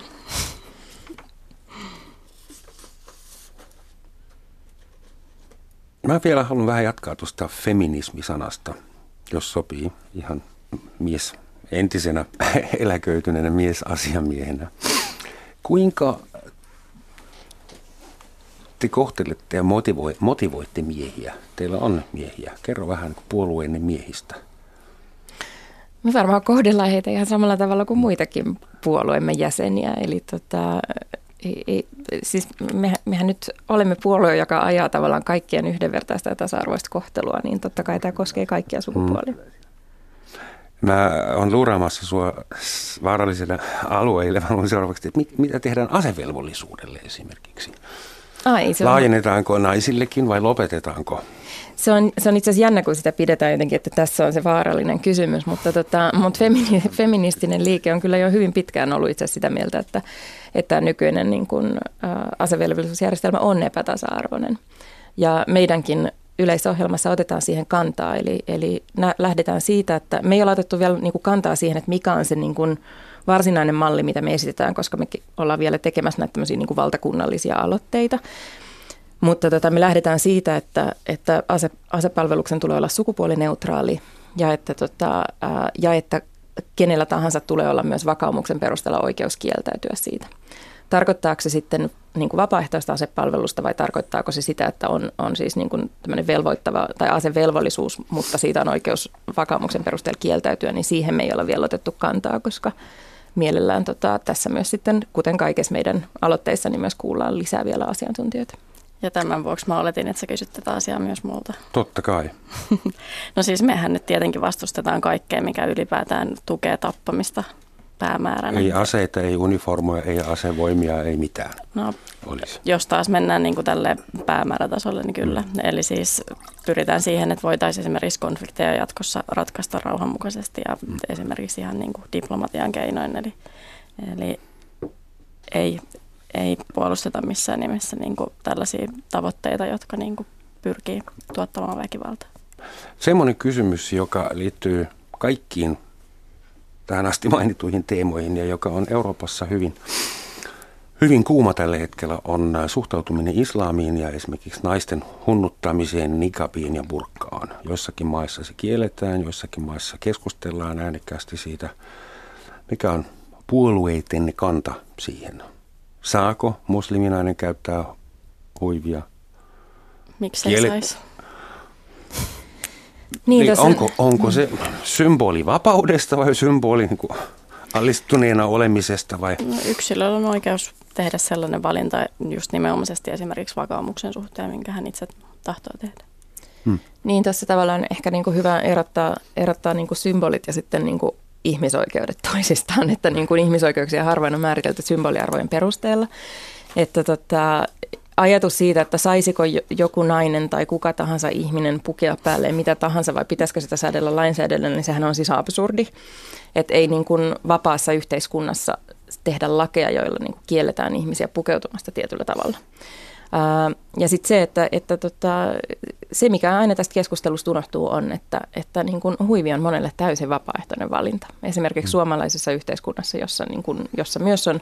Mä vielä haluan vähän jatkaa tuosta feminismisanasta, jos sopii ihan mies, entisenä eläköityneenä miesasiamiehenä. Kuinka te kohtelette ja motivoi, motivoitte miehiä? Teillä on miehiä. Kerro vähän puolueenne miehistä. Me varmaan kohdellaan heitä ihan samalla tavalla kuin muitakin puolueemme jäseniä. Eli tota, ei, ei, siis me, mehän nyt olemme puolue, joka ajaa tavallaan kaikkien yhdenvertaista ja tasa-arvoista kohtelua, niin totta kai tämä koskee kaikkia sukupuolia. Mm. Mä olen luuraamassa sua vaarallisille alueille. Mä haluan seuraavaksi, että mit, mitä tehdään asevelvollisuudelle esimerkiksi? Ai, se on... Laajennetaanko naisillekin vai lopetetaanko? Se on, se on itse asiassa jännä, kun sitä pidetään jotenkin, että tässä on se vaarallinen kysymys, mutta, tota, mutta femini, feministinen liike on kyllä jo hyvin pitkään ollut itse sitä mieltä, että, että nykyinen niin kuin, ä, asevelvollisuusjärjestelmä on epätasa-arvoinen. Ja meidänkin yleisohjelmassa otetaan siihen kantaa. Eli, eli nä, lähdetään siitä, että me ei ole otettu vielä niin kuin kantaa siihen, että mikä on se niin kuin varsinainen malli, mitä me esitetään, koska me ollaan vielä tekemässä näitä niin kuin valtakunnallisia aloitteita. Mutta tota, me lähdetään siitä, että, että ase, asepalveluksen tulee olla sukupuolineutraali ja että, tota, ja että kenellä tahansa tulee olla myös vakaumuksen perusteella oikeus kieltäytyä siitä. Tarkoittaako se sitten niin kuin vapaaehtoista asepalvelusta vai tarkoittaako se sitä, että on, on siis niin kuin velvoittava tai asevelvollisuus, mutta siitä on oikeus vakaumuksen perusteella kieltäytyä, niin siihen me ei ole vielä otettu kantaa, koska mielellään tota, tässä myös sitten, kuten kaikessa meidän aloitteissa, niin myös kuullaan lisää vielä asiantuntijoita. Ja tämän vuoksi mä oletin, että sä kysyt tätä asiaa myös multa. Totta kai. no siis mehän nyt tietenkin vastustetaan kaikkea, mikä ylipäätään tukee tappamista päämääränä. Ei aseita, ei uniformoja, ei asevoimia, ei mitään. No, Olisi. jos taas mennään niin kuin tälle päämäärätasolle, niin kyllä. Mm. Eli siis pyritään siihen, että voitaisiin esimerkiksi konflikteja jatkossa ratkaista rauhanmukaisesti ja mm. esimerkiksi ihan niin kuin diplomatian keinoin. Eli, eli ei, ei puolusteta missään nimessä niin kuin tällaisia tavoitteita, jotka niin kuin pyrkii tuottamaan väkivaltaa. Semmoinen kysymys, joka liittyy kaikkiin tähän asti mainituihin teemoihin ja joka on Euroopassa hyvin, hyvin kuuma tällä hetkellä, on suhtautuminen islamiin ja esimerkiksi naisten hunnuttamiseen, nikabiin ja burkkaan. Joissakin maissa se kielletään, joissakin maissa keskustellaan äänekkäästi siitä, mikä on puolueiden kanta siihen. Saako musliminainen käyttää huivia? Miksi ei saisi? Niin, niin onko, onko se symboli vapaudesta vai symboli niin kuin alistuneena olemisesta vai? No, yksilöllä on oikeus tehdä sellainen valinta just nimenomaisesti esimerkiksi vakaumuksen suhteen, minkä hän itse tahtoo tehdä. Hmm. Niin tässä tavallaan ehkä niin kuin hyvä erottaa, erottaa niin kuin symbolit ja sitten niin kuin ihmisoikeudet toisistaan, että niin kuin ihmisoikeuksia harvoin on määritelty symboliarvojen perusteella. Että tota, ajatus siitä, että saisiko joku nainen tai kuka tahansa ihminen pukea päälleen mitä tahansa vai pitäisikö sitä säädellä lainsäädännöllä, niin sehän on siis absurdi. Että ei niin kuin vapaassa yhteiskunnassa tehdä lakeja, joilla niin kuin kielletään ihmisiä pukeutumasta tietyllä tavalla. Ja sitten se, että, että tota, se mikä aina tästä keskustelusta unohtuu on, että, että niin kuin huivi on monelle täysin vapaaehtoinen valinta. Esimerkiksi mm. suomalaisessa yhteiskunnassa, jossa, niin kuin, jossa myös on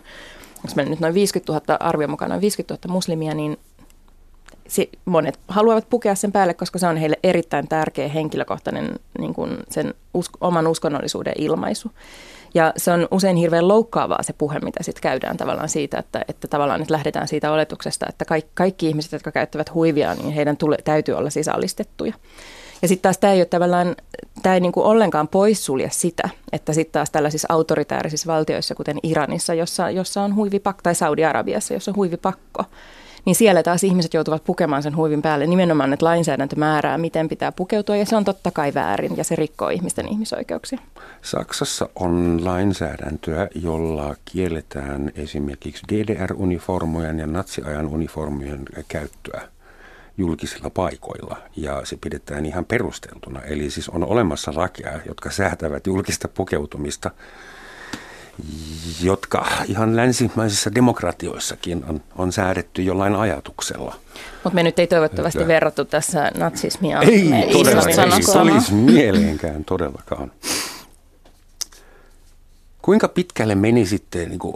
onko meillä nyt noin 50 000, arvio mukaan noin 50 000 muslimia, niin monet haluavat pukea sen päälle, koska se on heille erittäin tärkeä henkilökohtainen niin kuin sen usk- oman uskonnollisuuden ilmaisu. Ja se on usein hirveän loukkaavaa se puhe, mitä sitten käydään tavallaan siitä, että, että tavallaan nyt lähdetään siitä oletuksesta, että kaikki, kaikki ihmiset, jotka käyttävät huivia, niin heidän tule, täytyy olla siis alistettuja. Ja sitten taas tämä ei ole tavallaan, tämä ei niinku ollenkaan poissulje sitä, että sitten taas tällaisissa autoritäärisissa valtioissa, kuten Iranissa, jossa, jossa on huivipakko, tai Saudi-Arabiassa, jossa on huivipakko, niin siellä taas ihmiset joutuvat pukemaan sen huivin päälle. Nimenomaan, että lainsäädäntö määrää, miten pitää pukeutua, ja se on totta kai väärin, ja se rikkoo ihmisten ihmisoikeuksia. Saksassa on lainsäädäntöä, jolla kielletään esimerkiksi DDR-uniformojen ja natsiajan uniformojen käyttöä julkisilla paikoilla ja se pidetään ihan perusteltuna. Eli siis on olemassa lakia, jotka säätävät julkista pukeutumista, jotka ihan länsimaisissa demokratioissakin on, on säädetty jollain ajatuksella. Mutta me nyt ei toivottavasti verrattu tässä natsismia. Ei todellakaan, ei olisi mieleenkään todellakaan. Kuinka pitkälle meni sitten, niin kuin,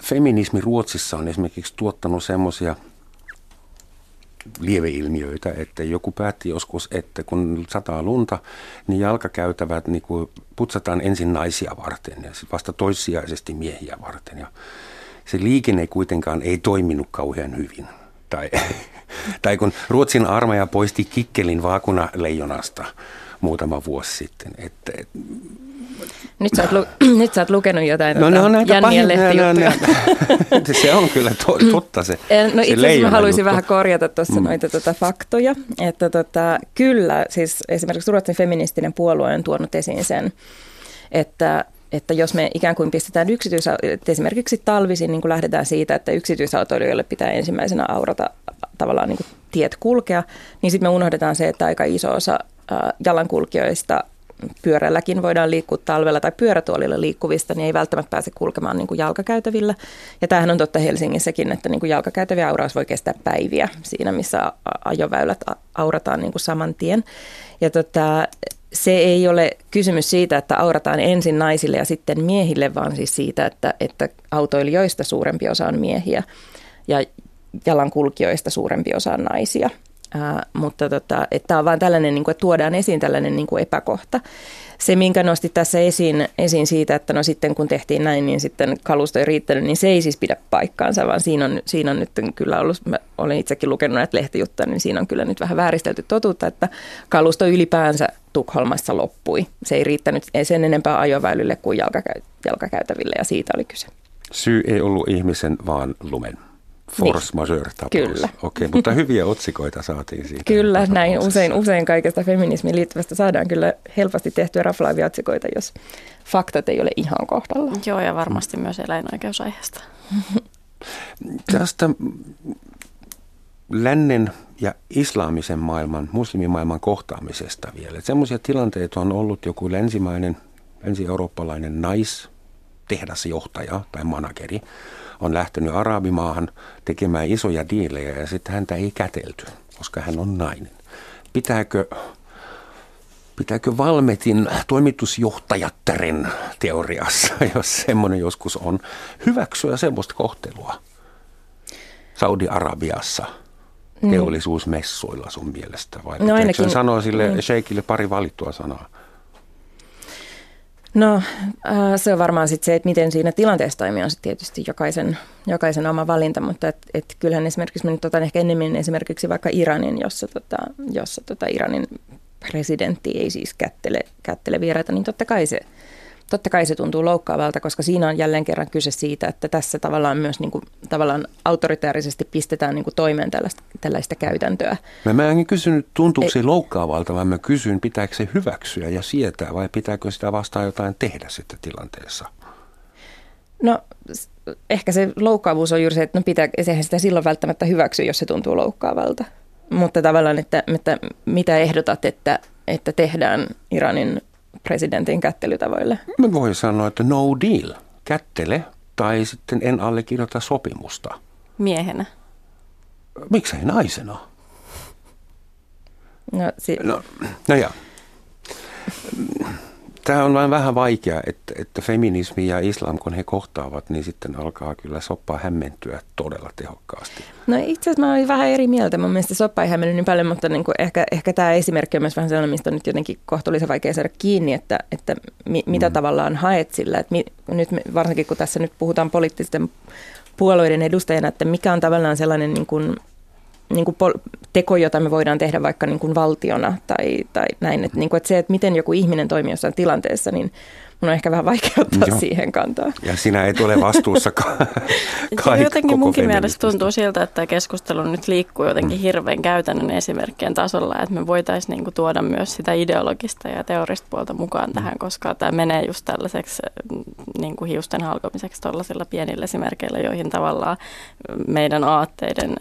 feminismi Ruotsissa on esimerkiksi tuottanut semmoisia – lieveilmiöitä, että joku päätti joskus, että kun sataa lunta, niin jalkakäytävät niin kuin putsataan ensin naisia varten ja vasta toissijaisesti miehiä varten. Ja se liikenne kuitenkaan ei toiminut kauhean hyvin. Tai, tai kun Ruotsin armeija poisti kikkelin vaakuna leijonasta muutama vuosi sitten. Että, et, nyt sä oot, lu- nyt sä oot lukenut jotain no, tota, näitä lehtijuttuja. No, no, se on kyllä to- totta se No itse asiassa mä haluaisin juttu. vähän korjata tuossa mm. noita tota, faktoja. Että tota, kyllä, siis esimerkiksi Ruotsin feministinen puolue on tuonut esiin sen, että että jos me ikään kuin pistetään yksityisä, esimerkiksi talvisin niin kuin lähdetään siitä, että yksityisautoilijoille pitää ensimmäisenä aurata tavallaan niin kuin tiet kulkea, niin sitten me unohdetaan se, että aika iso osa jalankulkijoista pyörälläkin voidaan liikkua talvella tai pyörätuolilla liikkuvista, niin ei välttämättä pääse kulkemaan niin kuin jalkakäytävillä. Ja tämähän on totta Helsingissäkin, että niin kuin jalkakäytäviä auraus voi kestää päiviä siinä, missä ajoväylät aurataan niin kuin saman tien. Ja tota, se ei ole kysymys siitä, että aurataan ensin naisille ja sitten miehille, vaan siis siitä, että, että autoilijoista suurempi osa on miehiä ja jalankulkijoista suurempi osa on naisia. Ää, mutta tota, tämä on vain tällainen, niin kuin, että tuodaan esiin tällainen niin kuin epäkohta. Se, minkä nosti tässä esiin, esiin siitä, että no sitten kun tehtiin näin, niin sitten kalusto ei riittänyt, niin se ei siis pidä paikkaansa, vaan siinä on, siinä on nyt kyllä ollut, mä olen itsekin lukenut näitä lehtijuttuja, niin siinä on kyllä nyt vähän vääristelty totuutta, että kalusto ylipäänsä Tukholmassa loppui. Se ei riittänyt sen enempää ajoväylille kuin jalkakäy- jalkakäytäville ja siitä oli kyse. Syy ei ollut ihmisen, vaan lumen. Force niin. majeure tapaus. Kyllä. Okei, mutta hyviä otsikoita saatiin siitä. Kyllä, näin usein, usein kaikesta feminismiin liittyvästä saadaan kyllä helposti tehtyä raflaavia otsikoita, jos faktat ei ole ihan kohdalla. Joo, ja varmasti myös eläinoikeusaiheesta. Tästä lännen ja islamisen maailman, muslimimaailman kohtaamisesta vielä. Semmoisia tilanteita on ollut joku länsimainen, länsi-eurooppalainen nais, tehdasjohtaja tai manageri, on lähtenyt Arabimaahan tekemään isoja diilejä ja sitten häntä ei kätelty, koska hän on nainen. Pitääkö, pitääkö Valmetin toimitusjohtajattaren teoriassa, jos semmoinen joskus on, hyväksyä semmoista kohtelua Saudi-Arabiassa? teollisuusmessuilla sun mielestä? Vai no ainakin, sanoa sille niin. sheikille pari valittua sanaa? No äh, se on varmaan sitten se, että miten siinä tilanteessa toimii on tietysti jokaisen, jokaisen oma valinta, mutta et, et kyllähän esimerkiksi mä nyt otan ehkä enemmän esimerkiksi vaikka Iranin, jossa, tota, jossa tota Iranin presidentti ei siis kättele, kättele vieraita, niin totta kai se totta kai se tuntuu loukkaavalta, koska siinä on jälleen kerran kyse siitä, että tässä tavallaan myös niin kuin, tavallaan autoritaarisesti pistetään niin kuin toimeen tällaista, tällaista käytäntöä. Mä, mä en kysynyt, tuntuuko se loukkaavalta, vaan mä kysyn, pitääkö se hyväksyä ja sietää vai pitääkö sitä vastaan jotain tehdä sitten tilanteessa? No ehkä se loukkaavuus on juuri se, että no pitää, sehän sitä silloin välttämättä hyväksy, jos se tuntuu loukkaavalta. Mutta tavallaan, että, että mitä ehdotat, että, että tehdään Iranin presidentin kättelytavoille? Mä voin sanoa, että no deal, kättele tai sitten en allekirjoita sopimusta. Miehenä? Miksei naisena? No, si- no, no ja tämä on vain vähän vaikea, että, että feminismi ja islam, kun he kohtaavat, niin sitten alkaa kyllä soppa hämmentyä todella tehokkaasti. No itse asiassa mä olin vähän eri mieltä. Mun mielestä soppa ei hämmennyt niin paljon, mutta niin kuin ehkä, ehkä tämä esimerkki on myös vähän sellainen, mistä on nyt jotenkin kohtuullisen vaikea saada kiinni, että, että mi, mitä mm. tavallaan haet sillä. Että mi, nyt me, varsinkin kun tässä nyt puhutaan poliittisten puolueiden edustajana, että mikä on tavallaan sellainen niin kuin niin kuin teko, jota me voidaan tehdä vaikka niin kuin valtiona tai, tai näin. Että, niin kuin, että se, että miten joku ihminen toimii jossain tilanteessa, niin mun on ehkä vähän vaikea ottaa Joo. siihen kantaa. Ja sinä ei tule vastuussa ka- Jotenkin munkin mielestä tuntuu siltä, että keskustelu nyt liikkuu jotenkin mm. hirveän käytännön esimerkkien tasolla, että me voitaisiin niinku tuoda myös sitä ideologista ja teorista puolta mukaan mm. tähän, koska tämä menee just tällaiseksi niinku hiusten halkomiseksi tuollaisilla pienillä esimerkkeillä, joihin tavallaan meidän aatteiden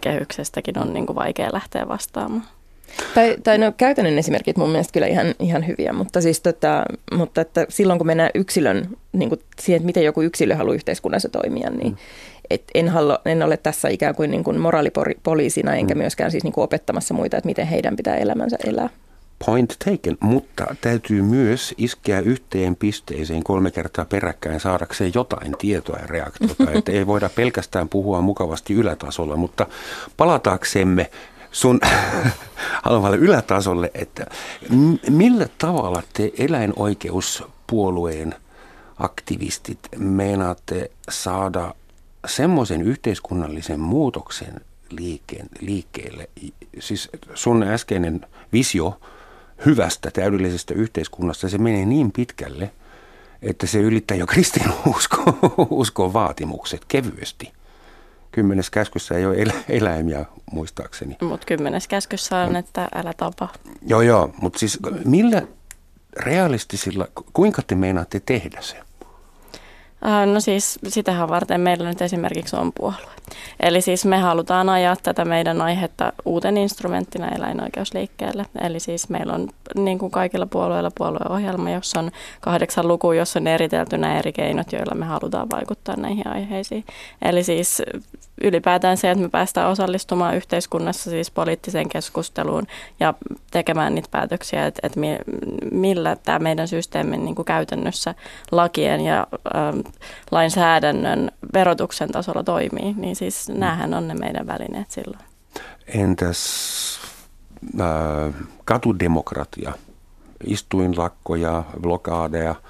kehyksestäkin on niinku vaikea lähteä vastaamaan. Tai, tai no käytännön esimerkit mun mielestä kyllä ihan, ihan hyviä, mutta, siis tota, mutta että silloin kun mennään yksilön, niin kuin siihen, että miten joku yksilö haluaa yhteiskunnassa toimia, niin mm. et en, halua, en ole tässä ikään kuin, niin kuin moraalipoliisina enkä mm. myöskään siis niin kuin opettamassa muita, että miten heidän pitää elämänsä elää. Point taken, mutta täytyy myös iskeä yhteen pisteeseen kolme kertaa peräkkäin saadakseen jotain tietoa ja reaktiota. että ei voida pelkästään puhua mukavasti ylätasolla, mutta palataaksemme sun haluamalle ylätasolle, että millä tavalla te eläinoikeuspuolueen aktivistit meinaatte saada semmoisen yhteiskunnallisen muutoksen liikkeen, liikkeelle, siis sun äskeinen visio hyvästä, täydellisestä yhteiskunnasta, se menee niin pitkälle, että se ylittää jo kristinuskon vaatimukset kevyesti. Kymmenes käskyssä ei ole elä, eläimiä muistaakseni. Mutta kymmenes käskyssä on, että älä tapa. Joo, joo. Mutta siis millä realistisilla, kuinka te meinaatte tehdä se? No siis sitähän varten meillä nyt esimerkiksi on puolue. Eli siis me halutaan ajaa tätä meidän aihetta uuten instrumenttina eläinoikeusliikkeelle. Eli siis meillä on niin kuin kaikilla puolueilla puolueohjelma, jossa on kahdeksan luku, jossa on eritelty nämä eri keinot, joilla me halutaan vaikuttaa näihin aiheisiin. Eli siis ylipäätään se, että me päästään osallistumaan yhteiskunnassa siis poliittiseen keskusteluun ja tekemään niitä päätöksiä, että, että millä tämä meidän systeemi niin kuin käytännössä lakien ja ähm, lainsäädännön verotuksen tasolla toimii, niin siis mm. näähän on ne meidän välineet silloin. Entäs äh, katudemokratia? Istuinlakkoja, blokaadeja –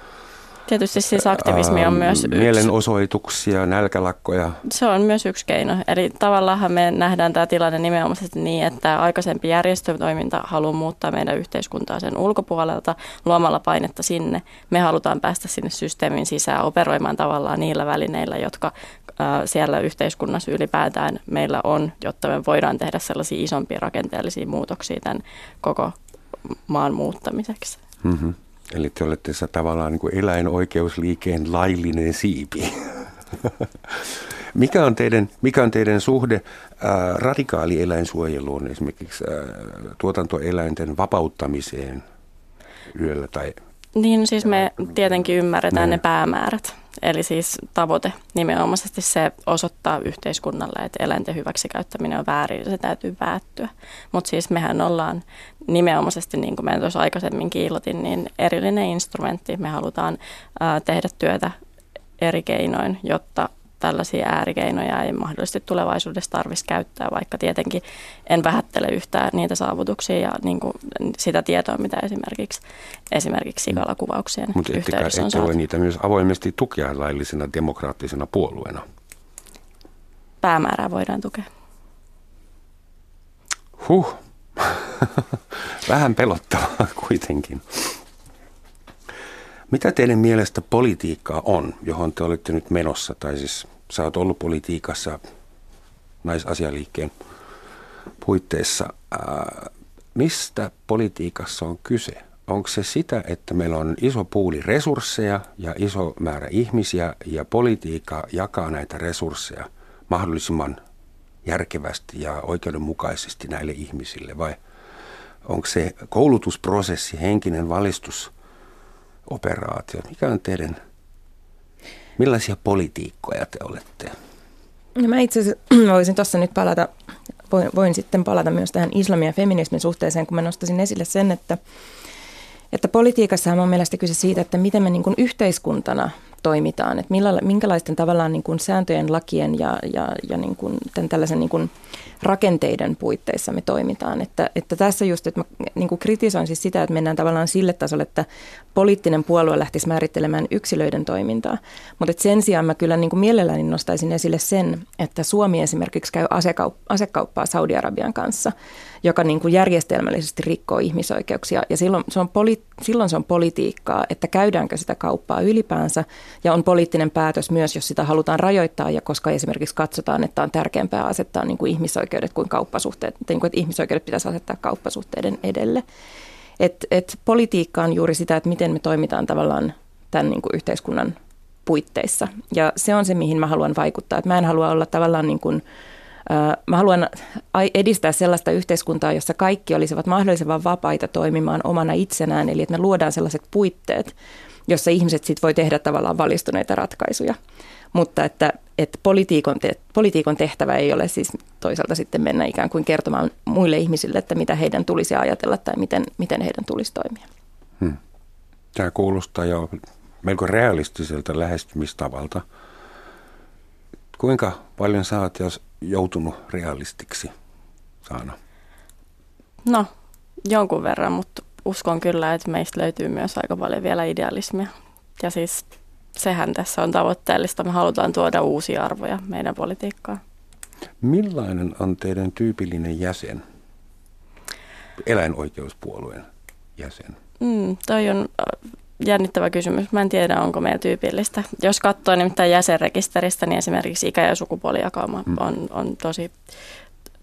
Tietysti siis aktivismi on myös yksi. Mielenosoituksia, nälkälakkoja. Se on myös yksi keino. Eli tavallaan me nähdään tämä tilanne nimenomaisesti niin, että aikaisempi järjestötoiminta haluaa muuttaa meidän yhteiskuntaa sen ulkopuolelta luomalla painetta sinne. Me halutaan päästä sinne systeemin sisään operoimaan tavallaan niillä välineillä, jotka siellä yhteiskunnassa ylipäätään meillä on, jotta me voidaan tehdä sellaisia isompia rakenteellisia muutoksia tämän koko maan muuttamiseksi. Mm-hmm. Eli te olette tavallaan niin kuin eläinoikeusliikeen laillinen siipi. mikä, on teidän, mikä on teidän suhde ää, radikaali eläinsuojeluun, esimerkiksi ää, tuotantoeläinten vapauttamiseen yöllä tai niin siis me tietenkin ymmärretään ne, ne päämäärät. Eli siis tavoite nimenomaisesti se osoittaa yhteiskunnalle, että eläinten hyväksikäyttäminen on väärin ja se täytyy päättyä. Mutta siis mehän ollaan nimenomaisesti, niin kuin me tuossa aikaisemmin kiilotin, niin erillinen instrumentti. Me halutaan ää, tehdä työtä eri keinoin, jotta tällaisia äärikeinoja ei mahdollisesti tulevaisuudessa tarvitsisi käyttää, vaikka tietenkin en vähättele yhtään niitä saavutuksia ja niin kuin sitä tietoa, mitä esimerkiksi, esimerkiksi sikalakuvauksien Mutta yhteydessä on saatu. voi niitä myös avoimesti tukea laillisena demokraattisena puolueena? Päämäärää voidaan tukea. Huh. Vähän pelottavaa kuitenkin. Mitä teidän mielestä politiikkaa on, johon te olette nyt menossa, tai siis sä oot ollut politiikassa naisasialiikkeen puitteissa. Ää, mistä politiikassa on kyse? Onko se sitä, että meillä on iso puuli resursseja ja iso määrä ihmisiä ja politiikka jakaa näitä resursseja mahdollisimman järkevästi ja oikeudenmukaisesti näille ihmisille vai onko se koulutusprosessi, henkinen valistusoperaatio? Mikä on teidän Millaisia politiikkoja te olette? No mä itse voisin tuossa nyt palata, voin, voin sitten palata myös tähän islamin ja feminismin suhteeseen, kun mä nostasin esille sen, että, että politiikassa on mun mielestä kyse siitä, että miten me niin kuin yhteiskuntana toimitaan, että millä, minkälaisten tavallaan niin kuin sääntöjen, lakien ja, ja, ja niin kuin tämän tällaisen niin kuin rakenteiden puitteissa me toimitaan. Että, että tässä just, että mä niin kuin kritisoin siis sitä, että mennään tavallaan sille tasolle, että poliittinen puolue lähtisi määrittelemään yksilöiden toimintaa. Mutta sen sijaan mä kyllä niin kuin mielelläni nostaisin esille sen, että Suomi esimerkiksi käy asekaup- asekauppaa Saudi-Arabian kanssa, joka niin kuin järjestelmällisesti rikkoo ihmisoikeuksia. Ja silloin se, on poli- silloin se on politiikkaa, että käydäänkö sitä kauppaa ylipäänsä ja on poliittinen päätös myös, jos sitä halutaan rajoittaa ja koska esimerkiksi katsotaan, että on tärkeämpää asettaa niin kuin ihmisoikeudet kuin kauppasuhteet, niin kuin, että ihmisoikeudet pitäisi asettaa kauppasuhteiden edelle. Et, et politiikka on juuri sitä, että miten me toimitaan tavallaan tämän niin kuin yhteiskunnan puitteissa. Ja se on se, mihin mä haluan vaikuttaa. Et mä en halua olla tavallaan niin kuin, Mä haluan edistää sellaista yhteiskuntaa, jossa kaikki olisivat mahdollisimman vapaita toimimaan omana itsenään, eli että me luodaan sellaiset puitteet, jossa ihmiset sitten voi tehdä tavallaan valistuneita ratkaisuja. Mutta että, että politiikon, te, politiikon tehtävä ei ole siis toisaalta sitten mennä ikään kuin kertomaan muille ihmisille, että mitä heidän tulisi ajatella tai miten, miten heidän tulisi toimia. Hmm. Tämä kuulostaa jo melko realistiselta lähestymistavalta. Kuinka paljon sä oot jos joutunut realistiksi, Saana? No, jonkun verran, mutta uskon kyllä, että meistä löytyy myös aika paljon vielä idealismia. Ja siis sehän tässä on tavoitteellista. Me halutaan tuoda uusia arvoja meidän politiikkaan. Millainen on teidän tyypillinen jäsen, eläinoikeuspuolueen jäsen? Mm, toi on jännittävä kysymys. Mä en tiedä, onko meillä tyypillistä. Jos katsoo nimittäin jäsenrekisteristä, niin esimerkiksi ikä- ja sukupuolijakauma mm. on, on tosi,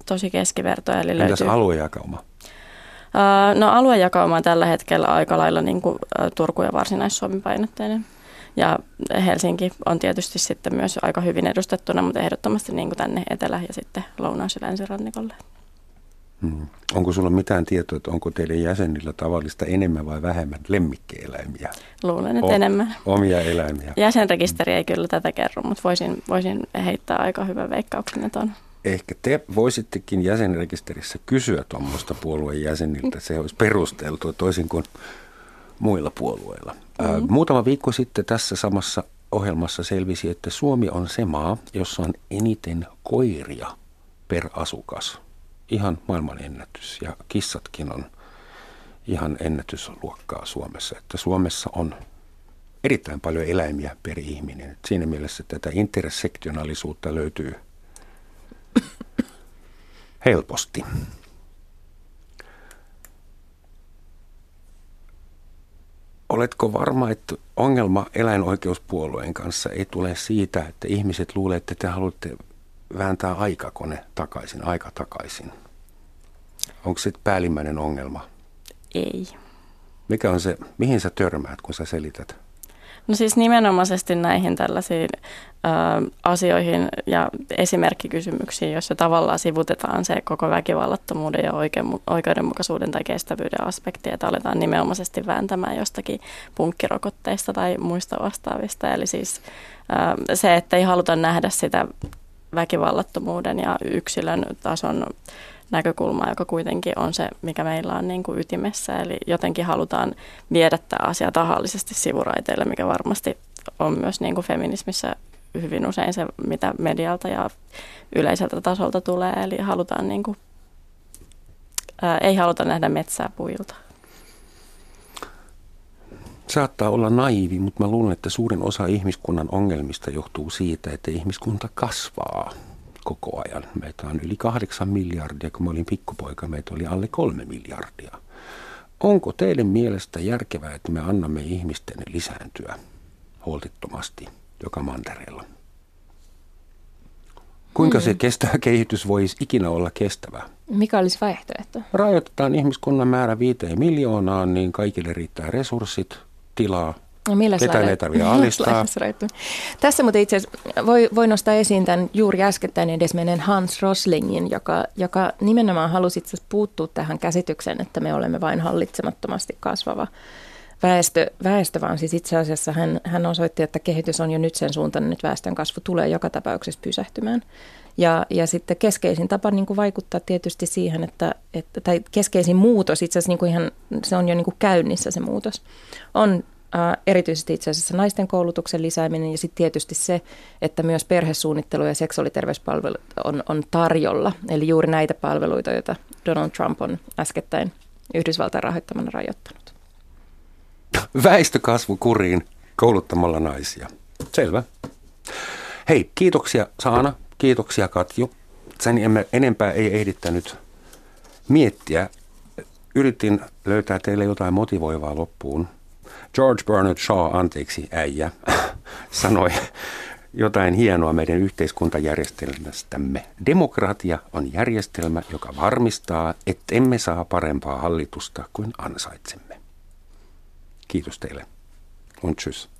tosi keskiverto. Eli Entäs löytyy... aluejakauma? No aluejakauma on tällä hetkellä aika lailla niin kuin Turku- ja Varsinais-Suomi painotteinen. Ja Helsinki on tietysti sitten myös aika hyvin edustettuna, mutta ehdottomasti niin kuin tänne etelä- ja sitten lounaus- ja länsirannikolle. Hmm. Onko sulla mitään tietoa, että onko teidän jäsenillä tavallista enemmän vai vähemmän lemmikkieläimiä? Luulen, että o- enemmän. Omia eläimiä. Jäsenrekisteri ei kyllä tätä kerro, mutta voisin, voisin heittää aika hyvän veikkauksen, että on. Ehkä te voisittekin jäsenrekisterissä kysyä tuommoista puolueen jäseniltä. Se olisi perusteltua toisin kuin muilla puolueilla. Mm-hmm. Muutama viikko sitten tässä samassa ohjelmassa selvisi, että Suomi on se maa, jossa on eniten koiria per asukas. Ihan maailman ennätys ja kissatkin on ihan ennätysluokkaa Suomessa. Että Suomessa on erittäin paljon eläimiä per ihminen. Siinä mielessä tätä intersektionaalisuutta löytyy helposti. Oletko varma, että ongelma eläinoikeuspuolueen kanssa ei tule siitä, että ihmiset luulevat, että te haluatte vääntää aikakone takaisin, aika takaisin? Onko se päällimmäinen ongelma? Ei. Mikä on se, mihin sä törmäät, kun sä selität? No siis nimenomaisesti näihin tällaisiin ö, asioihin ja esimerkkikysymyksiin, joissa tavallaan sivutetaan se koko väkivallattomuuden ja oikeudenmukaisuuden tai kestävyyden aspekti, että aletaan nimenomaisesti vääntämään jostakin punkkirokotteista tai muista vastaavista. Eli siis ö, se, että ei haluta nähdä sitä väkivallattomuuden ja yksilön tason näkökulmaa, joka kuitenkin on se, mikä meillä on niin kuin ytimessä. Eli jotenkin halutaan viedä tämä asia tahallisesti sivuraiteille, mikä varmasti on myös niin kuin feminismissä hyvin usein se, mitä medialta ja yleiseltä tasolta tulee. Eli halutaan niin kuin, ää, ei haluta nähdä metsää puilta. Saattaa olla naivi, mutta mä luulen, että suurin osa ihmiskunnan ongelmista johtuu siitä, että ihmiskunta kasvaa koko ajan. Meitä on yli kahdeksan miljardia, kun mä olin pikkupoika, meitä oli alle kolme miljardia. Onko teidän mielestä järkevää, että me annamme ihmisten lisääntyä holtittomasti joka mantereella? Kuinka mm. se kestävä kehitys voisi ikinä olla kestävää? Mikä olisi vaihtoehto? Rajoitetaan ihmiskunnan määrä viiteen miljoonaan, niin kaikille riittää resurssit, tilaa, No millä Ketään ei tarvitse alistaa. Tässä mutta itse asiassa voi, voi nostaa esiin tämän juuri äskettäin edesmenen Hans Roslingin, joka, joka nimenomaan halusi itse puuttua tähän käsitykseen, että me olemme vain hallitsemattomasti kasvava väestö, väestö vaan siis itse asiassa hän, hän osoitti, että kehitys on jo nyt sen suuntaan, että väestön kasvu tulee joka tapauksessa pysähtymään. Ja, ja sitten keskeisin tapa niin kuin vaikuttaa tietysti siihen, että, että tai keskeisin muutos, itse asiassa niin kuin ihan, se on jo niin kuin käynnissä se muutos, on erityisesti itse asiassa naisten koulutuksen lisääminen ja sitten tietysti se, että myös perhesuunnittelu ja seksuaaliterveyspalvelut on, on tarjolla. Eli juuri näitä palveluita, joita Donald Trump on äskettäin Yhdysvaltain rahoittamana rajoittanut. Väestökasvu kuriin kouluttamalla naisia. Selvä. Hei, kiitoksia Saana, kiitoksia Katju. Sen enempää ei ehdittänyt miettiä. Yritin löytää teille jotain motivoivaa loppuun. George Bernard Shaw, anteeksi äijä, sanoi jotain hienoa meidän yhteiskuntajärjestelmästämme. Demokratia on järjestelmä, joka varmistaa, että emme saa parempaa hallitusta kuin ansaitsemme. Kiitos teille. Und tschüss.